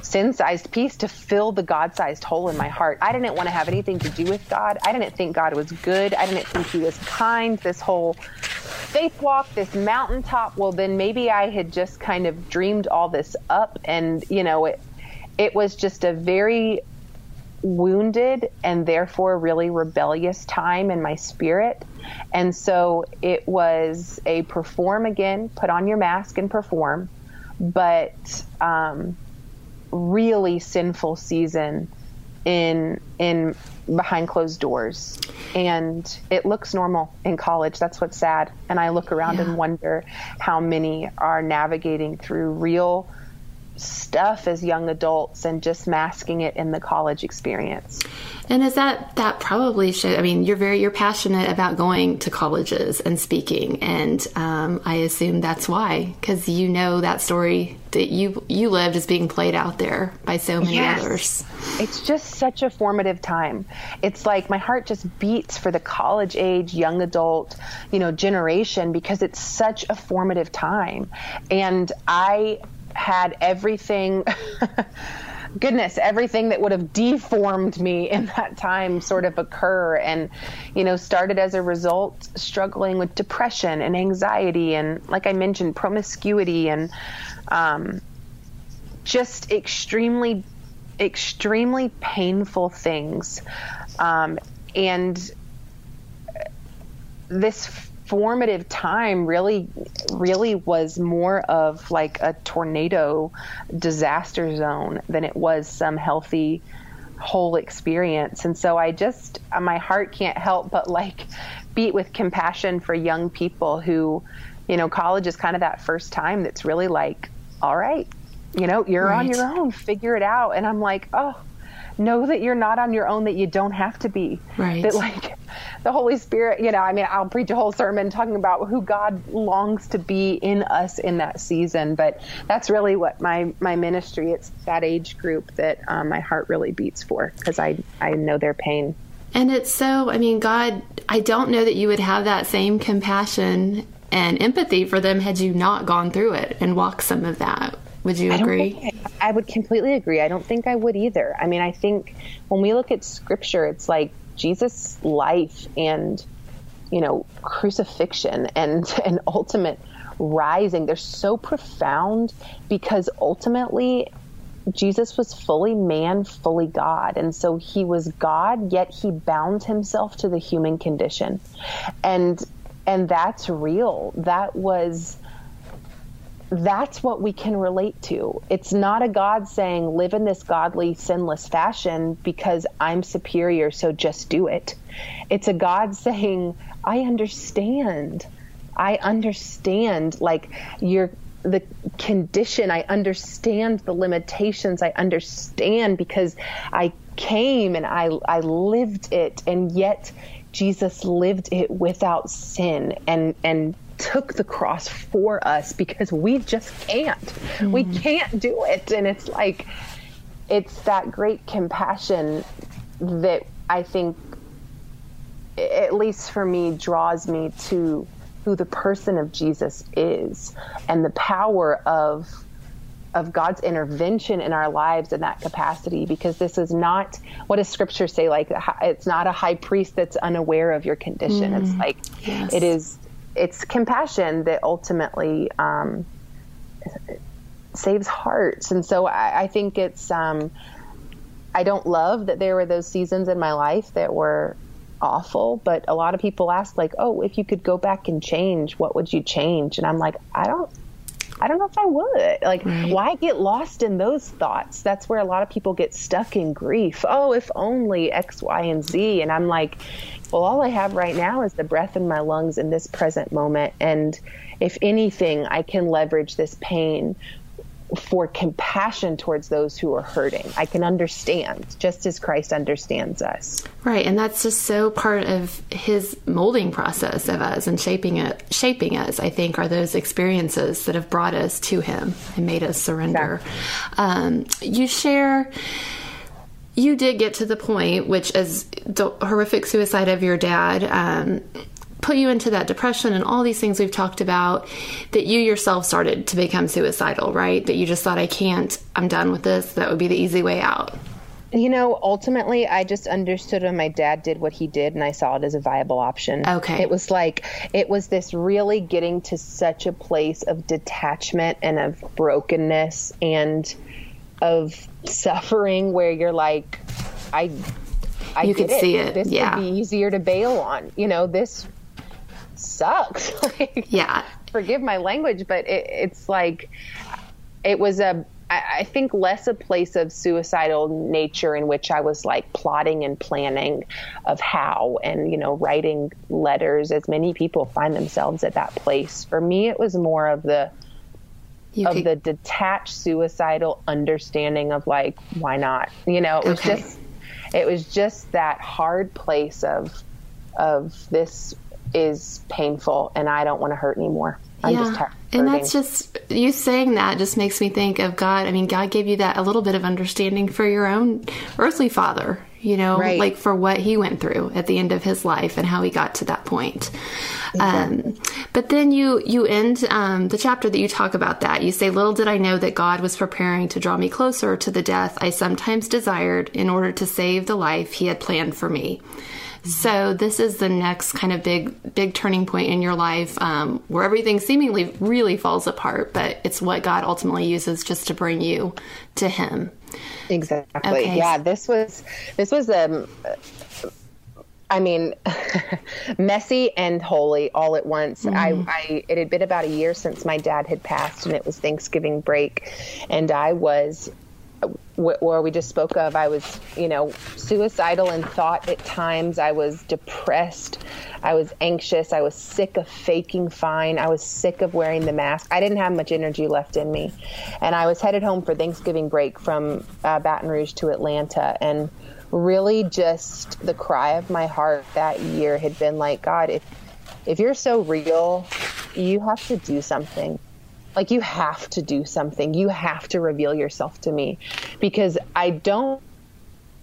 sin sized piece to fill the God sized hole in my heart. I didn't want to have anything to do with God. I didn't think God was good. I didn't think He was kind. This whole faith walk, this mountaintop, well, then maybe I had just kind of dreamed all this up. And, you know, it, it was just a very wounded and therefore really rebellious time in my spirit. And so it was a perform again, put on your mask and perform. But, um, really sinful season in in behind closed doors and it looks normal in college that's what's sad and i look around yeah. and wonder how many are navigating through real stuff as young adults and just masking it in the college experience. And is that that probably should? I mean, you're very you're passionate about going to colleges and speaking, and um, I assume that's why because you know that story that you you lived is being played out there by so many yes. others. It's just such a formative time. It's like my heart just beats for the college age young adult, you know, generation because it's such a formative time, and I had everything goodness, everything that would have deformed me in that time sort of occur. And, you know, started as a result struggling with depression and anxiety and, like I mentioned, promiscuity and um, just extremely extremely painful things. Um, and this formative time really really was more of like a tornado disaster zone than it was some healthy whole experience and so i just my heart can't help but like beat with compassion for young people who you know college is kind of that first time that's really like all right you know you're right. on your own figure it out and i'm like oh know that you're not on your own, that you don't have to be. Right. That like the Holy Spirit, you know, I mean, I'll preach a whole sermon talking about who God longs to be in us in that season. But that's really what my, my ministry, it's that age group that um, my heart really beats for because I, I know their pain. And it's so, I mean, God, I don't know that you would have that same compassion and empathy for them had you not gone through it and walked some of that. Would you agree? I, I would completely agree. I don't think I would either. I mean, I think when we look at scripture, it's like Jesus' life and, you know, crucifixion and, and ultimate rising. They're so profound because ultimately Jesus was fully man, fully God. And so he was God, yet he bound himself to the human condition. And and that's real. That was that's what we can relate to. It's not a God saying, live in this godly, sinless fashion because I'm superior, so just do it. It's a God saying, I understand. I understand, like, your the condition. I understand the limitations. I understand because I came and I, I lived it, and yet Jesus lived it without sin and, and took the cross for us because we just can't. Mm. We can't do it. And it's like, it's that great compassion that I think, at least for me, draws me to who the person of Jesus is and the power of of God's intervention in our lives in that capacity because this is not what does scripture say like it's not a high priest that's unaware of your condition mm, it's like yes. it is it's compassion that ultimately um, saves hearts. And so I, I think it's, um, I don't love that there were those seasons in my life that were awful, but a lot of people ask, like, oh, if you could go back and change, what would you change? And I'm like, I don't. I don't know if I would. Like, right. why get lost in those thoughts? That's where a lot of people get stuck in grief. Oh, if only X, Y, and Z. And I'm like, well, all I have right now is the breath in my lungs in this present moment. And if anything, I can leverage this pain for compassion towards those who are hurting. I can understand just as Christ understands us. Right, and that's just so part of his molding process of us and shaping it shaping us, I think, are those experiences that have brought us to him and made us surrender. Um, you share you did get to the point, which is the horrific suicide of your dad, um, put you into that depression and all these things we've talked about, that you yourself started to become suicidal, right? That you just thought, I can't, I'm done with this. That would be the easy way out. You know, ultimately, I just understood when my dad did what he did, and I saw it as a viable option. Okay. It was like, it was this really getting to such a place of detachment and of brokenness and of suffering where you're like, I, I you can see it. This yeah. would be easier to bail on. You know, this sucks. like, yeah. Forgive my language, but it, it's like it was a I think less a place of suicidal nature in which I was like plotting and planning of how and, you know, writing letters as many people find themselves at that place. For me, it was more of the, you of could... the detached suicidal understanding of like why not you know it was okay. just it was just that hard place of of this is painful and I don't want to hurt anymore. I'm yeah. just tired. And that's just you saying that just makes me think of God. I mean, God gave you that a little bit of understanding for your own earthly father, you know, right. like for what he went through at the end of his life and how he got to that point. Um, but then you you end um, the chapter that you talk about that. You say, "Little did I know that God was preparing to draw me closer to the death I sometimes desired in order to save the life He had planned for me." So this is the next kind of big big turning point in your life um, where everything seemingly really falls apart, but it's what God ultimately uses just to bring you to Him. Exactly. Okay. Yeah, this was this was um I mean, messy and holy all at once. Mm. I, I, it had been about a year since my dad had passed, and it was Thanksgiving break, and I was where we just spoke of, I was, you know, suicidal in thought at times. I was depressed. I was anxious. I was sick of faking fine. I was sick of wearing the mask. I didn't have much energy left in me. And I was headed home for Thanksgiving break from uh, Baton Rouge to Atlanta. And really just the cry of my heart that year had been like, God, if, if you're so real, you have to do something like you have to do something. You have to reveal yourself to me because I don't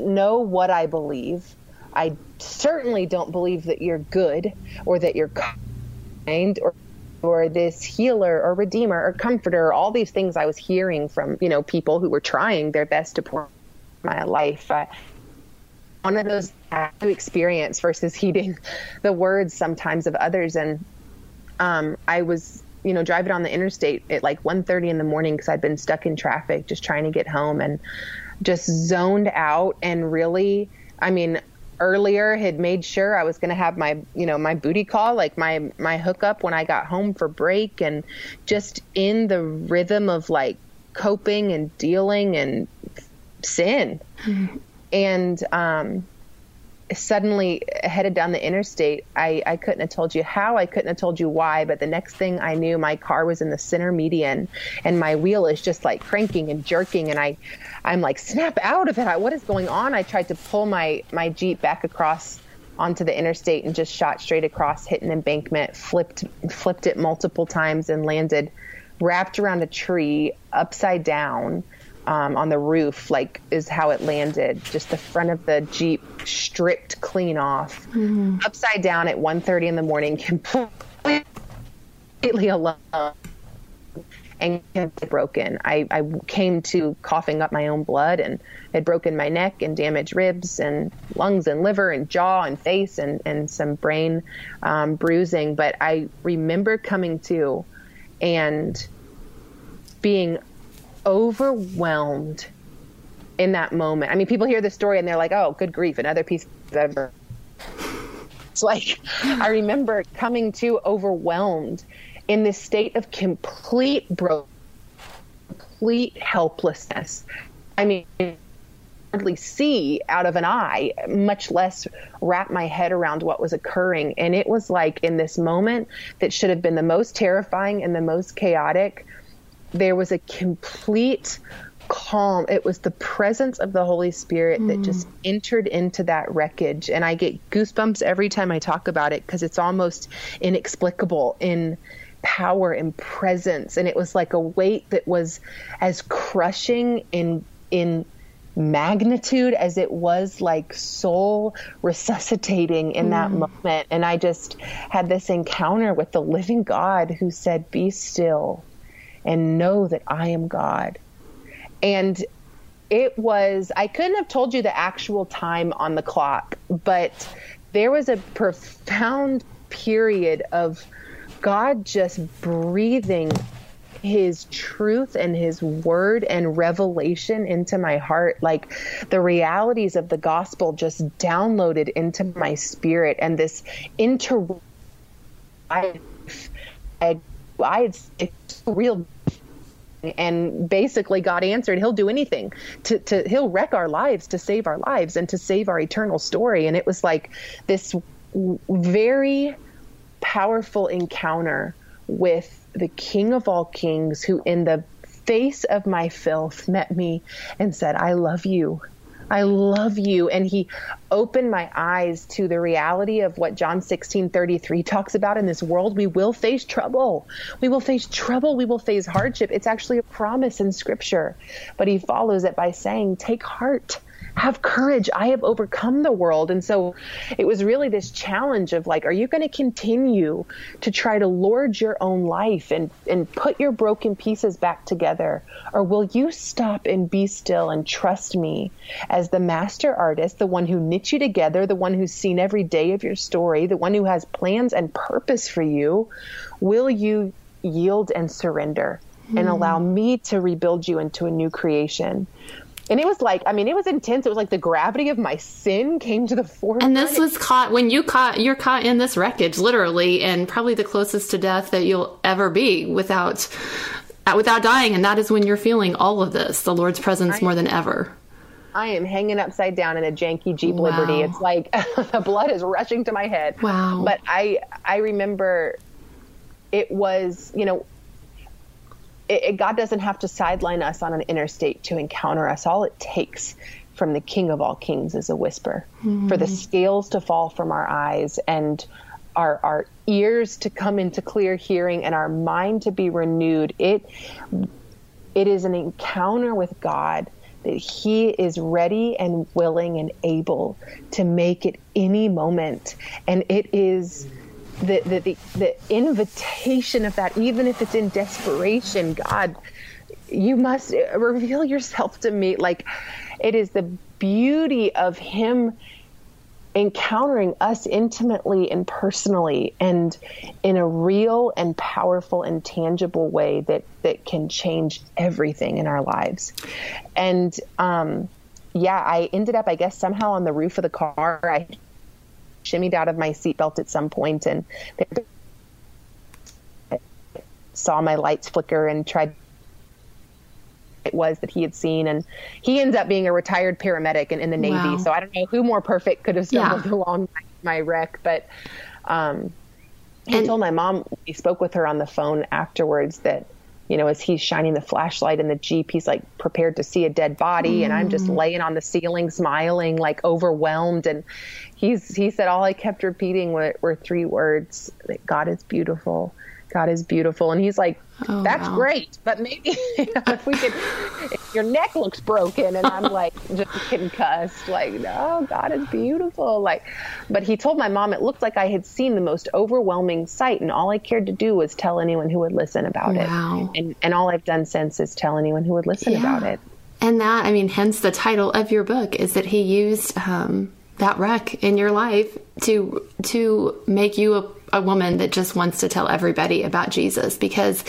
know what I believe. I certainly don't believe that you're good or that you're kind or or this healer or redeemer or comforter, all these things I was hearing from, you know, people who were trying their best to pour my life. Uh, one of those to experience versus heeding the words sometimes of others. And um, I was you know, driving on the interstate at like 1.30 in the morning because I'd been stuck in traffic just trying to get home and just zoned out and really, I mean, earlier had made sure I was going to have my, you know, my booty call, like my, my hookup when I got home for break and just in the rhythm of like coping and dealing and sin. Mm-hmm. And, um, suddenly headed down the interstate. I, I couldn't have told you how, I couldn't have told you why, but the next thing I knew, my car was in the center median and my wheel is just like cranking and jerking. And I, I'm like, snap out of it. What is going on? I tried to pull my, my Jeep back across onto the interstate and just shot straight across, hit an embankment, flipped, flipped it multiple times and landed wrapped around a tree upside down um, on the roof, like is how it landed. Just the front of the Jeep stripped clean off, mm-hmm. upside down at 1.30 in the morning, completely alone and broken. I, I came to coughing up my own blood and had broken my neck and damaged ribs and lungs and liver and jaw and face and, and some brain um, bruising. But I remember coming to and being overwhelmed in that moment. I mean, people hear the story and they're like, "Oh, good grief!" Another piece of ever. it's like I remember coming to overwhelmed in this state of complete broke, complete helplessness. I mean, hardly see out of an eye, much less wrap my head around what was occurring. And it was like in this moment that should have been the most terrifying and the most chaotic there was a complete calm. It was the presence of the Holy Spirit mm. that just entered into that wreckage. And I get goosebumps every time I talk about it because it's almost inexplicable in power and presence. And it was like a weight that was as crushing in, in, magnitude as it was like soul resuscitating in mm. that moment and i just had this encounter with the living god who said be still and know that I am God. And it was, I couldn't have told you the actual time on the clock, but there was a profound period of God just breathing his truth and his word and revelation into my heart like the realities of the gospel just downloaded into my spirit and this inter I, I, I it's real and basically God answered he'll do anything to, to he'll wreck our lives to save our lives and to save our eternal story. And it was like this very powerful encounter with the king of all kings who in the face of my filth met me and said I love you I love you. And he opened my eyes to the reality of what John 16 33 talks about in this world. We will face trouble. We will face trouble. We will face hardship. It's actually a promise in scripture. But he follows it by saying, Take heart have courage. I have overcome the world. And so it was really this challenge of like, are you going to continue to try to lord your own life and, and put your broken pieces back together? Or will you stop and be still and trust me as the master artist, the one who knit you together, the one who's seen every day of your story, the one who has plans and purpose for you? Will you yield and surrender? and hmm. allow me to rebuild you into a new creation. And it was like i mean it was intense it was like the gravity of my sin came to the forefront and this was caught when you caught you're caught in this wreckage literally and probably the closest to death that you'll ever be without uh, without dying and that is when you're feeling all of this the lord's presence more than ever I am hanging upside down in a janky Jeep wow. Liberty. It's like the blood is rushing to my head. Wow. But I I remember it was, you know, it, it, God doesn't have to sideline us on an interstate to encounter us. All it takes from the King of all kings is a whisper, mm-hmm. for the scales to fall from our eyes and our, our ears to come into clear hearing and our mind to be renewed. It, it is an encounter with God that He is ready and willing and able to make it any moment. And it is the, the, the, the invitation of that, even if it's in desperation, God, you must reveal yourself to me. Like it is the beauty of Him encountering us intimately and personally and in a real and powerful and tangible way that that can change everything in our lives and um yeah i ended up i guess somehow on the roof of the car i shimmied out of my seatbelt at some point and saw my lights flicker and tried it was that he had seen and he ends up being a retired paramedic in, in the navy wow. so i don't know who more perfect could have stumbled yeah. along my, wreck but um he and, told my mom he spoke with her on the phone afterwards that you know, as he's shining the flashlight in the Jeep, he's like prepared to see a dead body. Mm. And I'm just mm. laying on the ceiling, smiling, like overwhelmed. And he's he said all I kept repeating were, were three words that God is beautiful. God is beautiful. And he's like, oh, that's wow. great, but maybe you know, if we could, if your neck looks broken, and I'm like just concussed, like, no, God is beautiful. Like, but he told my mom it looked like I had seen the most overwhelming sight, and all I cared to do was tell anyone who would listen about wow. it. And and all I've done since is tell anyone who would listen yeah. about it. And that, I mean, hence the title of your book is that he used um, that wreck in your life to to make you a, a, woman that just wants to tell everybody about Jesus because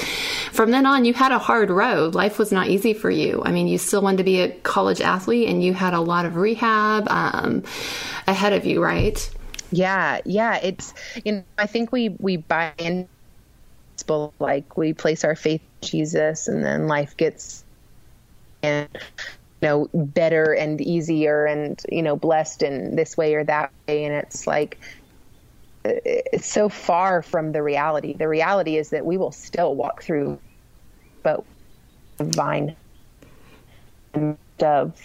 from then on you had a hard road. Life was not easy for you. I mean you still wanted to be a college athlete and you had a lot of rehab um, ahead of you right? Yeah yeah it's you know I think we we buy in like we place our faith in Jesus and then life gets and you know better and easier and you know blessed in this way or that way. And it's like it's so far from the reality. The reality is that we will still walk through but vine of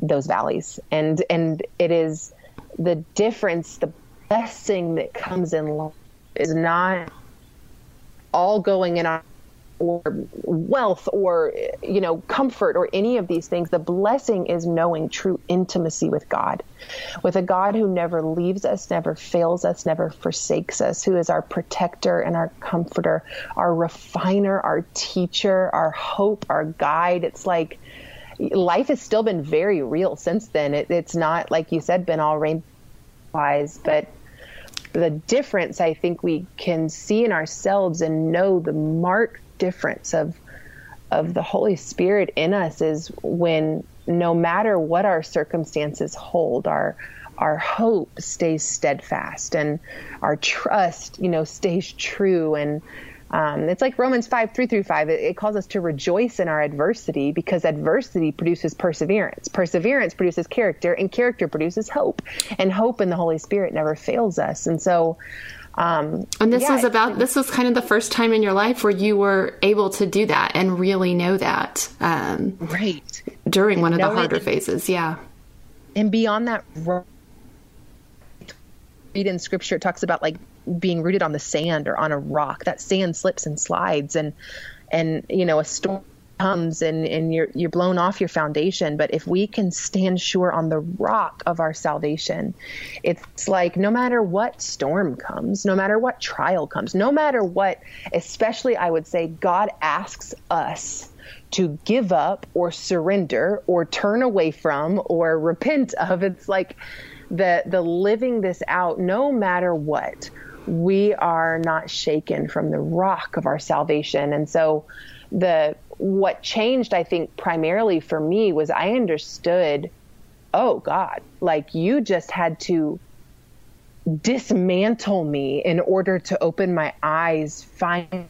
those valleys. And and it is the difference the blessing that comes in life is not all going in our or wealth or you know comfort or any of these things the blessing is knowing true intimacy with god with a god who never leaves us never fails us never forsakes us who is our protector and our comforter our refiner our teacher our hope our guide. It's like life has still been very real since then. It, it's not like you said been all rain wise but the difference I think we can see in ourselves and know the mark difference of of the Holy Spirit in us is when no matter what our circumstances hold, our our hope stays steadfast and our trust, you know, stays true. And um, it's like Romans 5, 3 through 5. It, it, calls us to rejoice in our adversity because adversity produces perseverance. Perseverance produces character, and character produces hope. And hope in the Holy Spirit never fails us. And so, um, and this yeah, was about this was kind of the first time in your life where you were able to do that and really know that. Um, right. During and one of the harder phases, yeah. And beyond that, read in scripture, it talks about like being rooted on the sand or on a rock. That sand slips and slides, and and you know a storm comes and, and you're you're blown off your foundation. But if we can stand sure on the rock of our salvation, it's like no matter what storm comes, no matter what trial comes, no matter what, especially I would say God asks us to give up or surrender or turn away from or repent of. It's like the the living this out no matter what we are not shaken from the rock of our salvation and so the what changed, I think, primarily for me was I understood, oh God, like you just had to dismantle me in order to open my eyes, find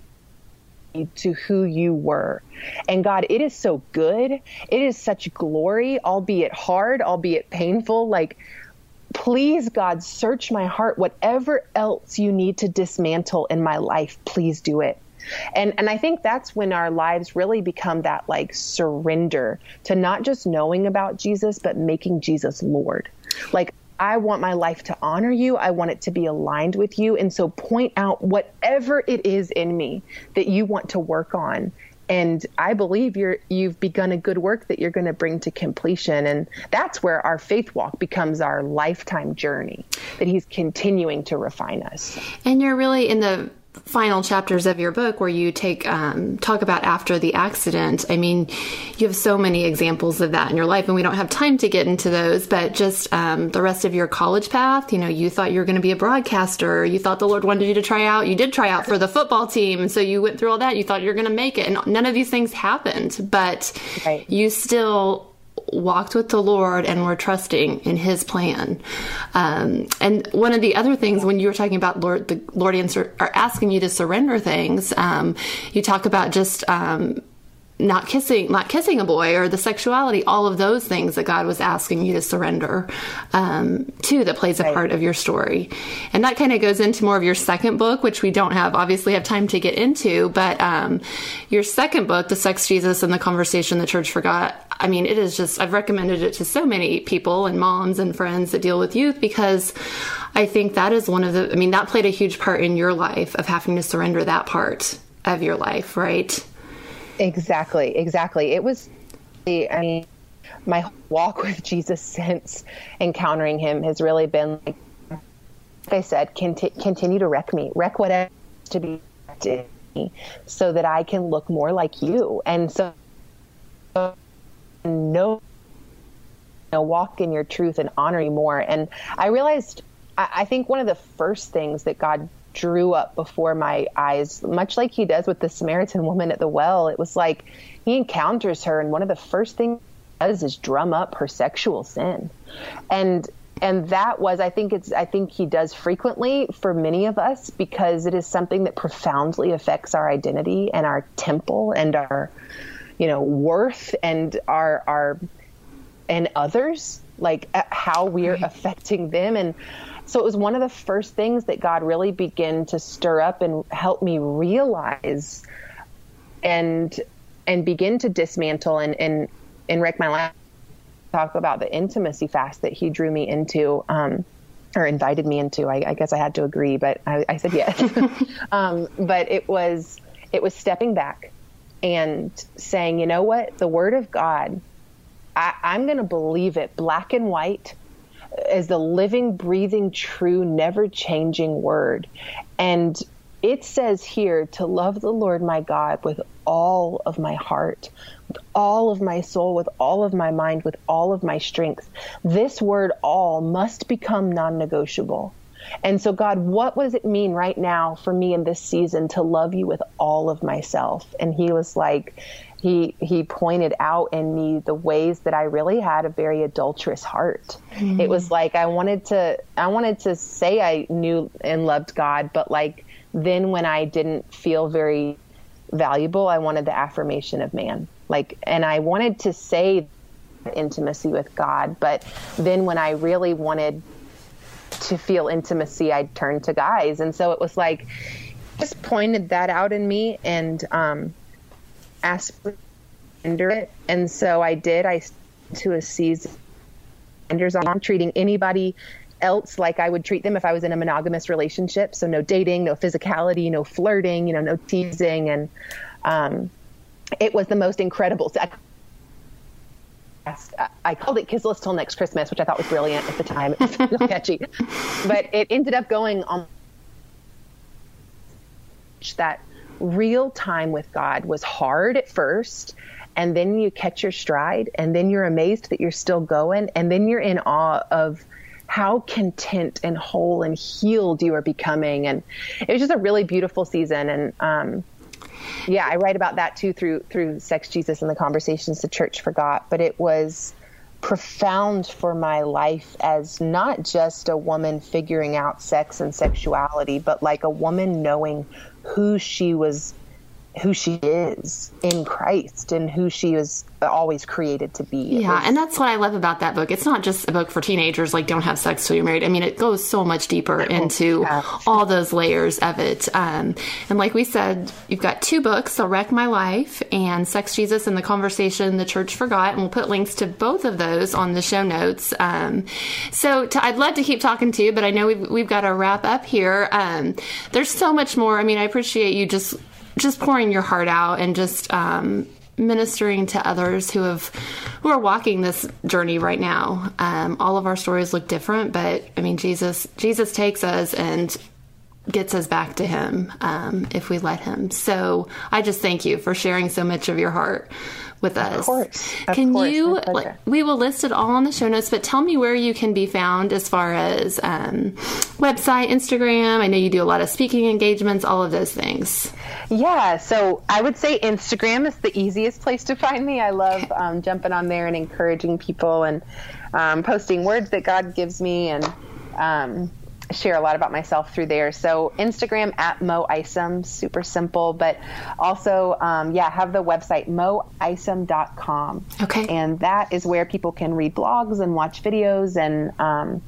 to who you were. And God, it is so good. It is such glory, albeit hard, albeit painful. Like, please, God, search my heart. Whatever else you need to dismantle in my life, please do it. And and I think that's when our lives really become that like surrender to not just knowing about Jesus, but making Jesus Lord. Like I want my life to honor you. I want it to be aligned with you. And so point out whatever it is in me that you want to work on. And I believe you're you've begun a good work that you're going to bring to completion. And that's where our faith walk becomes our lifetime journey, that he's continuing to refine us. And you're really in the final chapters of your book where you take um, talk about after the accident. I mean you have so many examples of that in your life and we don't have time to get into those but just um, the rest of your college path you know you thought you were going to be a broadcaster. You thought the lord wanted you to try out. You did try out for the football team. And so you went through all that. You thought you were going to make it. And none of these things happened but right. you still walked with the Lord and were trusting in His plan. Um, and one of the other things when you were talking about Lord, the Lord answer are asking you to surrender things. Um, you talk about just um, not kissing not kissing a boy or the sexuality all of those things that god was asking you to surrender um, to that plays a right. part of your story and that kind of goes into more of your second book which we don't have obviously have time to get into but um, your second book the sex jesus and the conversation the church forgot i mean it is just i've recommended it to so many people and moms and friends that deal with youth because i think that is one of the i mean that played a huge part in your life of having to surrender that part of your life right Exactly, exactly. It was, I mean, my walk with Jesus since encountering him has really been like, like I said, conti- continue to wreck me, wreck whatever to be me, so that I can look more like you. And so, no, you know, walk in your truth and honor you more. And I realized, I, I think one of the first things that God drew up before my eyes, much like he does with the Samaritan woman at the well. It was like he encounters her, and one of the first things he does is drum up her sexual sin. And and that was i think it's i think he does frequently for many of us because it is something that profoundly affects our identity and our temple and our you know worth and our our and others like uh, how we're right. affecting them and so it was one of the first things that God really began to stir up and help me realize and and begin to dismantle and and, and wreck my life. Talk about the intimacy fast that he drew me into. Um, or invited me into. I, I, guess I had to agree, but I, I said yes. um, but it was it was stepping back and saying, you know what, the Word of God, I, I'm going to believe it, black and white, as the living, breathing, true, never changing word. And it says here to love the Lord my God with all of my heart, with all of my soul, with all of my mind, with all of my strength. This word all must become non negotiable. And so, God, what does it mean right now for me in this season to love you with all of myself? And He was like, he he pointed out in me the ways that I really had a very adulterous heart. Mm. It was like I wanted to I wanted to say I knew and loved God, but like then when I didn't feel very valuable, I wanted the affirmation of man. Like and I wanted to say intimacy with God, but then when I really wanted to feel intimacy, I'd turn to guys. And so it was like just pointed that out in me and um ask for it. And so I did. I to a season I'm treating anybody else like I would treat them if I was in a monogamous relationship. So no dating, no physicality, no flirting, you know, no teasing. And um, it was the most incredible. I called it Kissless Till Next Christmas, which I thought was brilliant at the time. It was real catchy. But it ended up going on that real time with God was hard at first. And then you catch your stride, and then you're amazed that you're still going, and then you're in awe of how content and whole and healed you are becoming. And it was just a really beautiful season. And um, yeah, I write about that too through through Sex Jesus and the Conversations the Church Forgot. But it was profound for my life as not just a woman figuring out sex and sexuality, but like a woman knowing who she was who she is in Christ and who she was always created to be. Yeah, and that's what I love about that book. It's not just a book for teenagers, like don't have sex till you're married. I mean, it goes so much deeper into all those layers of it. Um, and like we said, you've got two books, "So Wreck My Life" and "Sex Jesus and the Conversation the Church Forgot," and we'll put links to both of those on the show notes. Um, so to, I'd love to keep talking to you, but I know we've, we've got to wrap up here. Um, there's so much more. I mean, I appreciate you just just pouring your heart out and just um, ministering to others who have who are walking this journey right now. Um, all of our stories look different, but I mean, Jesus Jesus takes us and gets us back to Him um, if we let Him. So I just thank you for sharing so much of your heart with us. Of course. Of can course, you, like, we will list it all on the show notes, but tell me where you can be found as far as um, website, Instagram. I know you do a lot of speaking engagements, all of those things. Yeah, so I would say Instagram is the easiest place to find me. I love um, jumping on there and encouraging people and um, posting words that God gives me and um, share a lot about myself through there. So Instagram at Mo Isom, super simple, but also, um, yeah, have the website moisom.com. Okay. And that is where people can read blogs and watch videos and, um,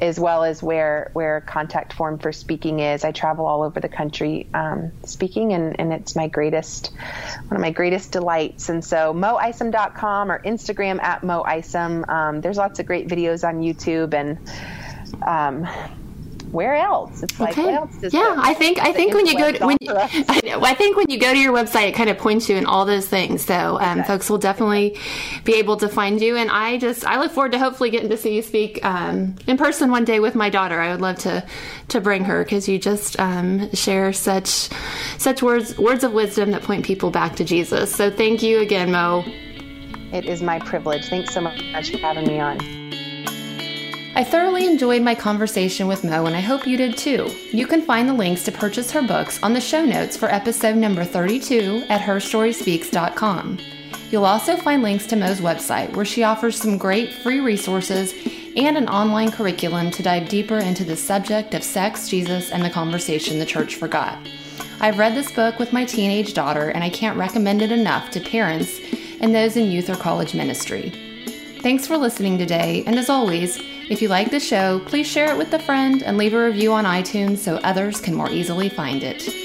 as well as where where contact form for speaking is. I travel all over the country um, speaking, and, and it's my greatest one of my greatest delights. And so moisom.com or Instagram at moisom. Um, there's lots of great videos on YouTube and um, where else? It's like, okay. else yeah, I think I think when you go to, when you, I think when you go to your website, it kind of points you in all those things. So um, okay. folks will definitely be able to find you. And I just I look forward to hopefully getting to see you speak um, in person one day with my daughter. I would love to to bring her because you just um, share such such words words of wisdom that point people back to Jesus. So thank you again, Mo. It is my privilege. Thanks so much for having me on. I thoroughly enjoyed my conversation with Mo, and I hope you did too. You can find the links to purchase her books on the show notes for episode number 32 at herstoryspeaks.com. You'll also find links to Mo's website, where she offers some great free resources and an online curriculum to dive deeper into the subject of sex, Jesus, and the conversation the church forgot. I've read this book with my teenage daughter, and I can't recommend it enough to parents and those in youth or college ministry. Thanks for listening today, and as always, if you like the show, please share it with a friend and leave a review on iTunes so others can more easily find it.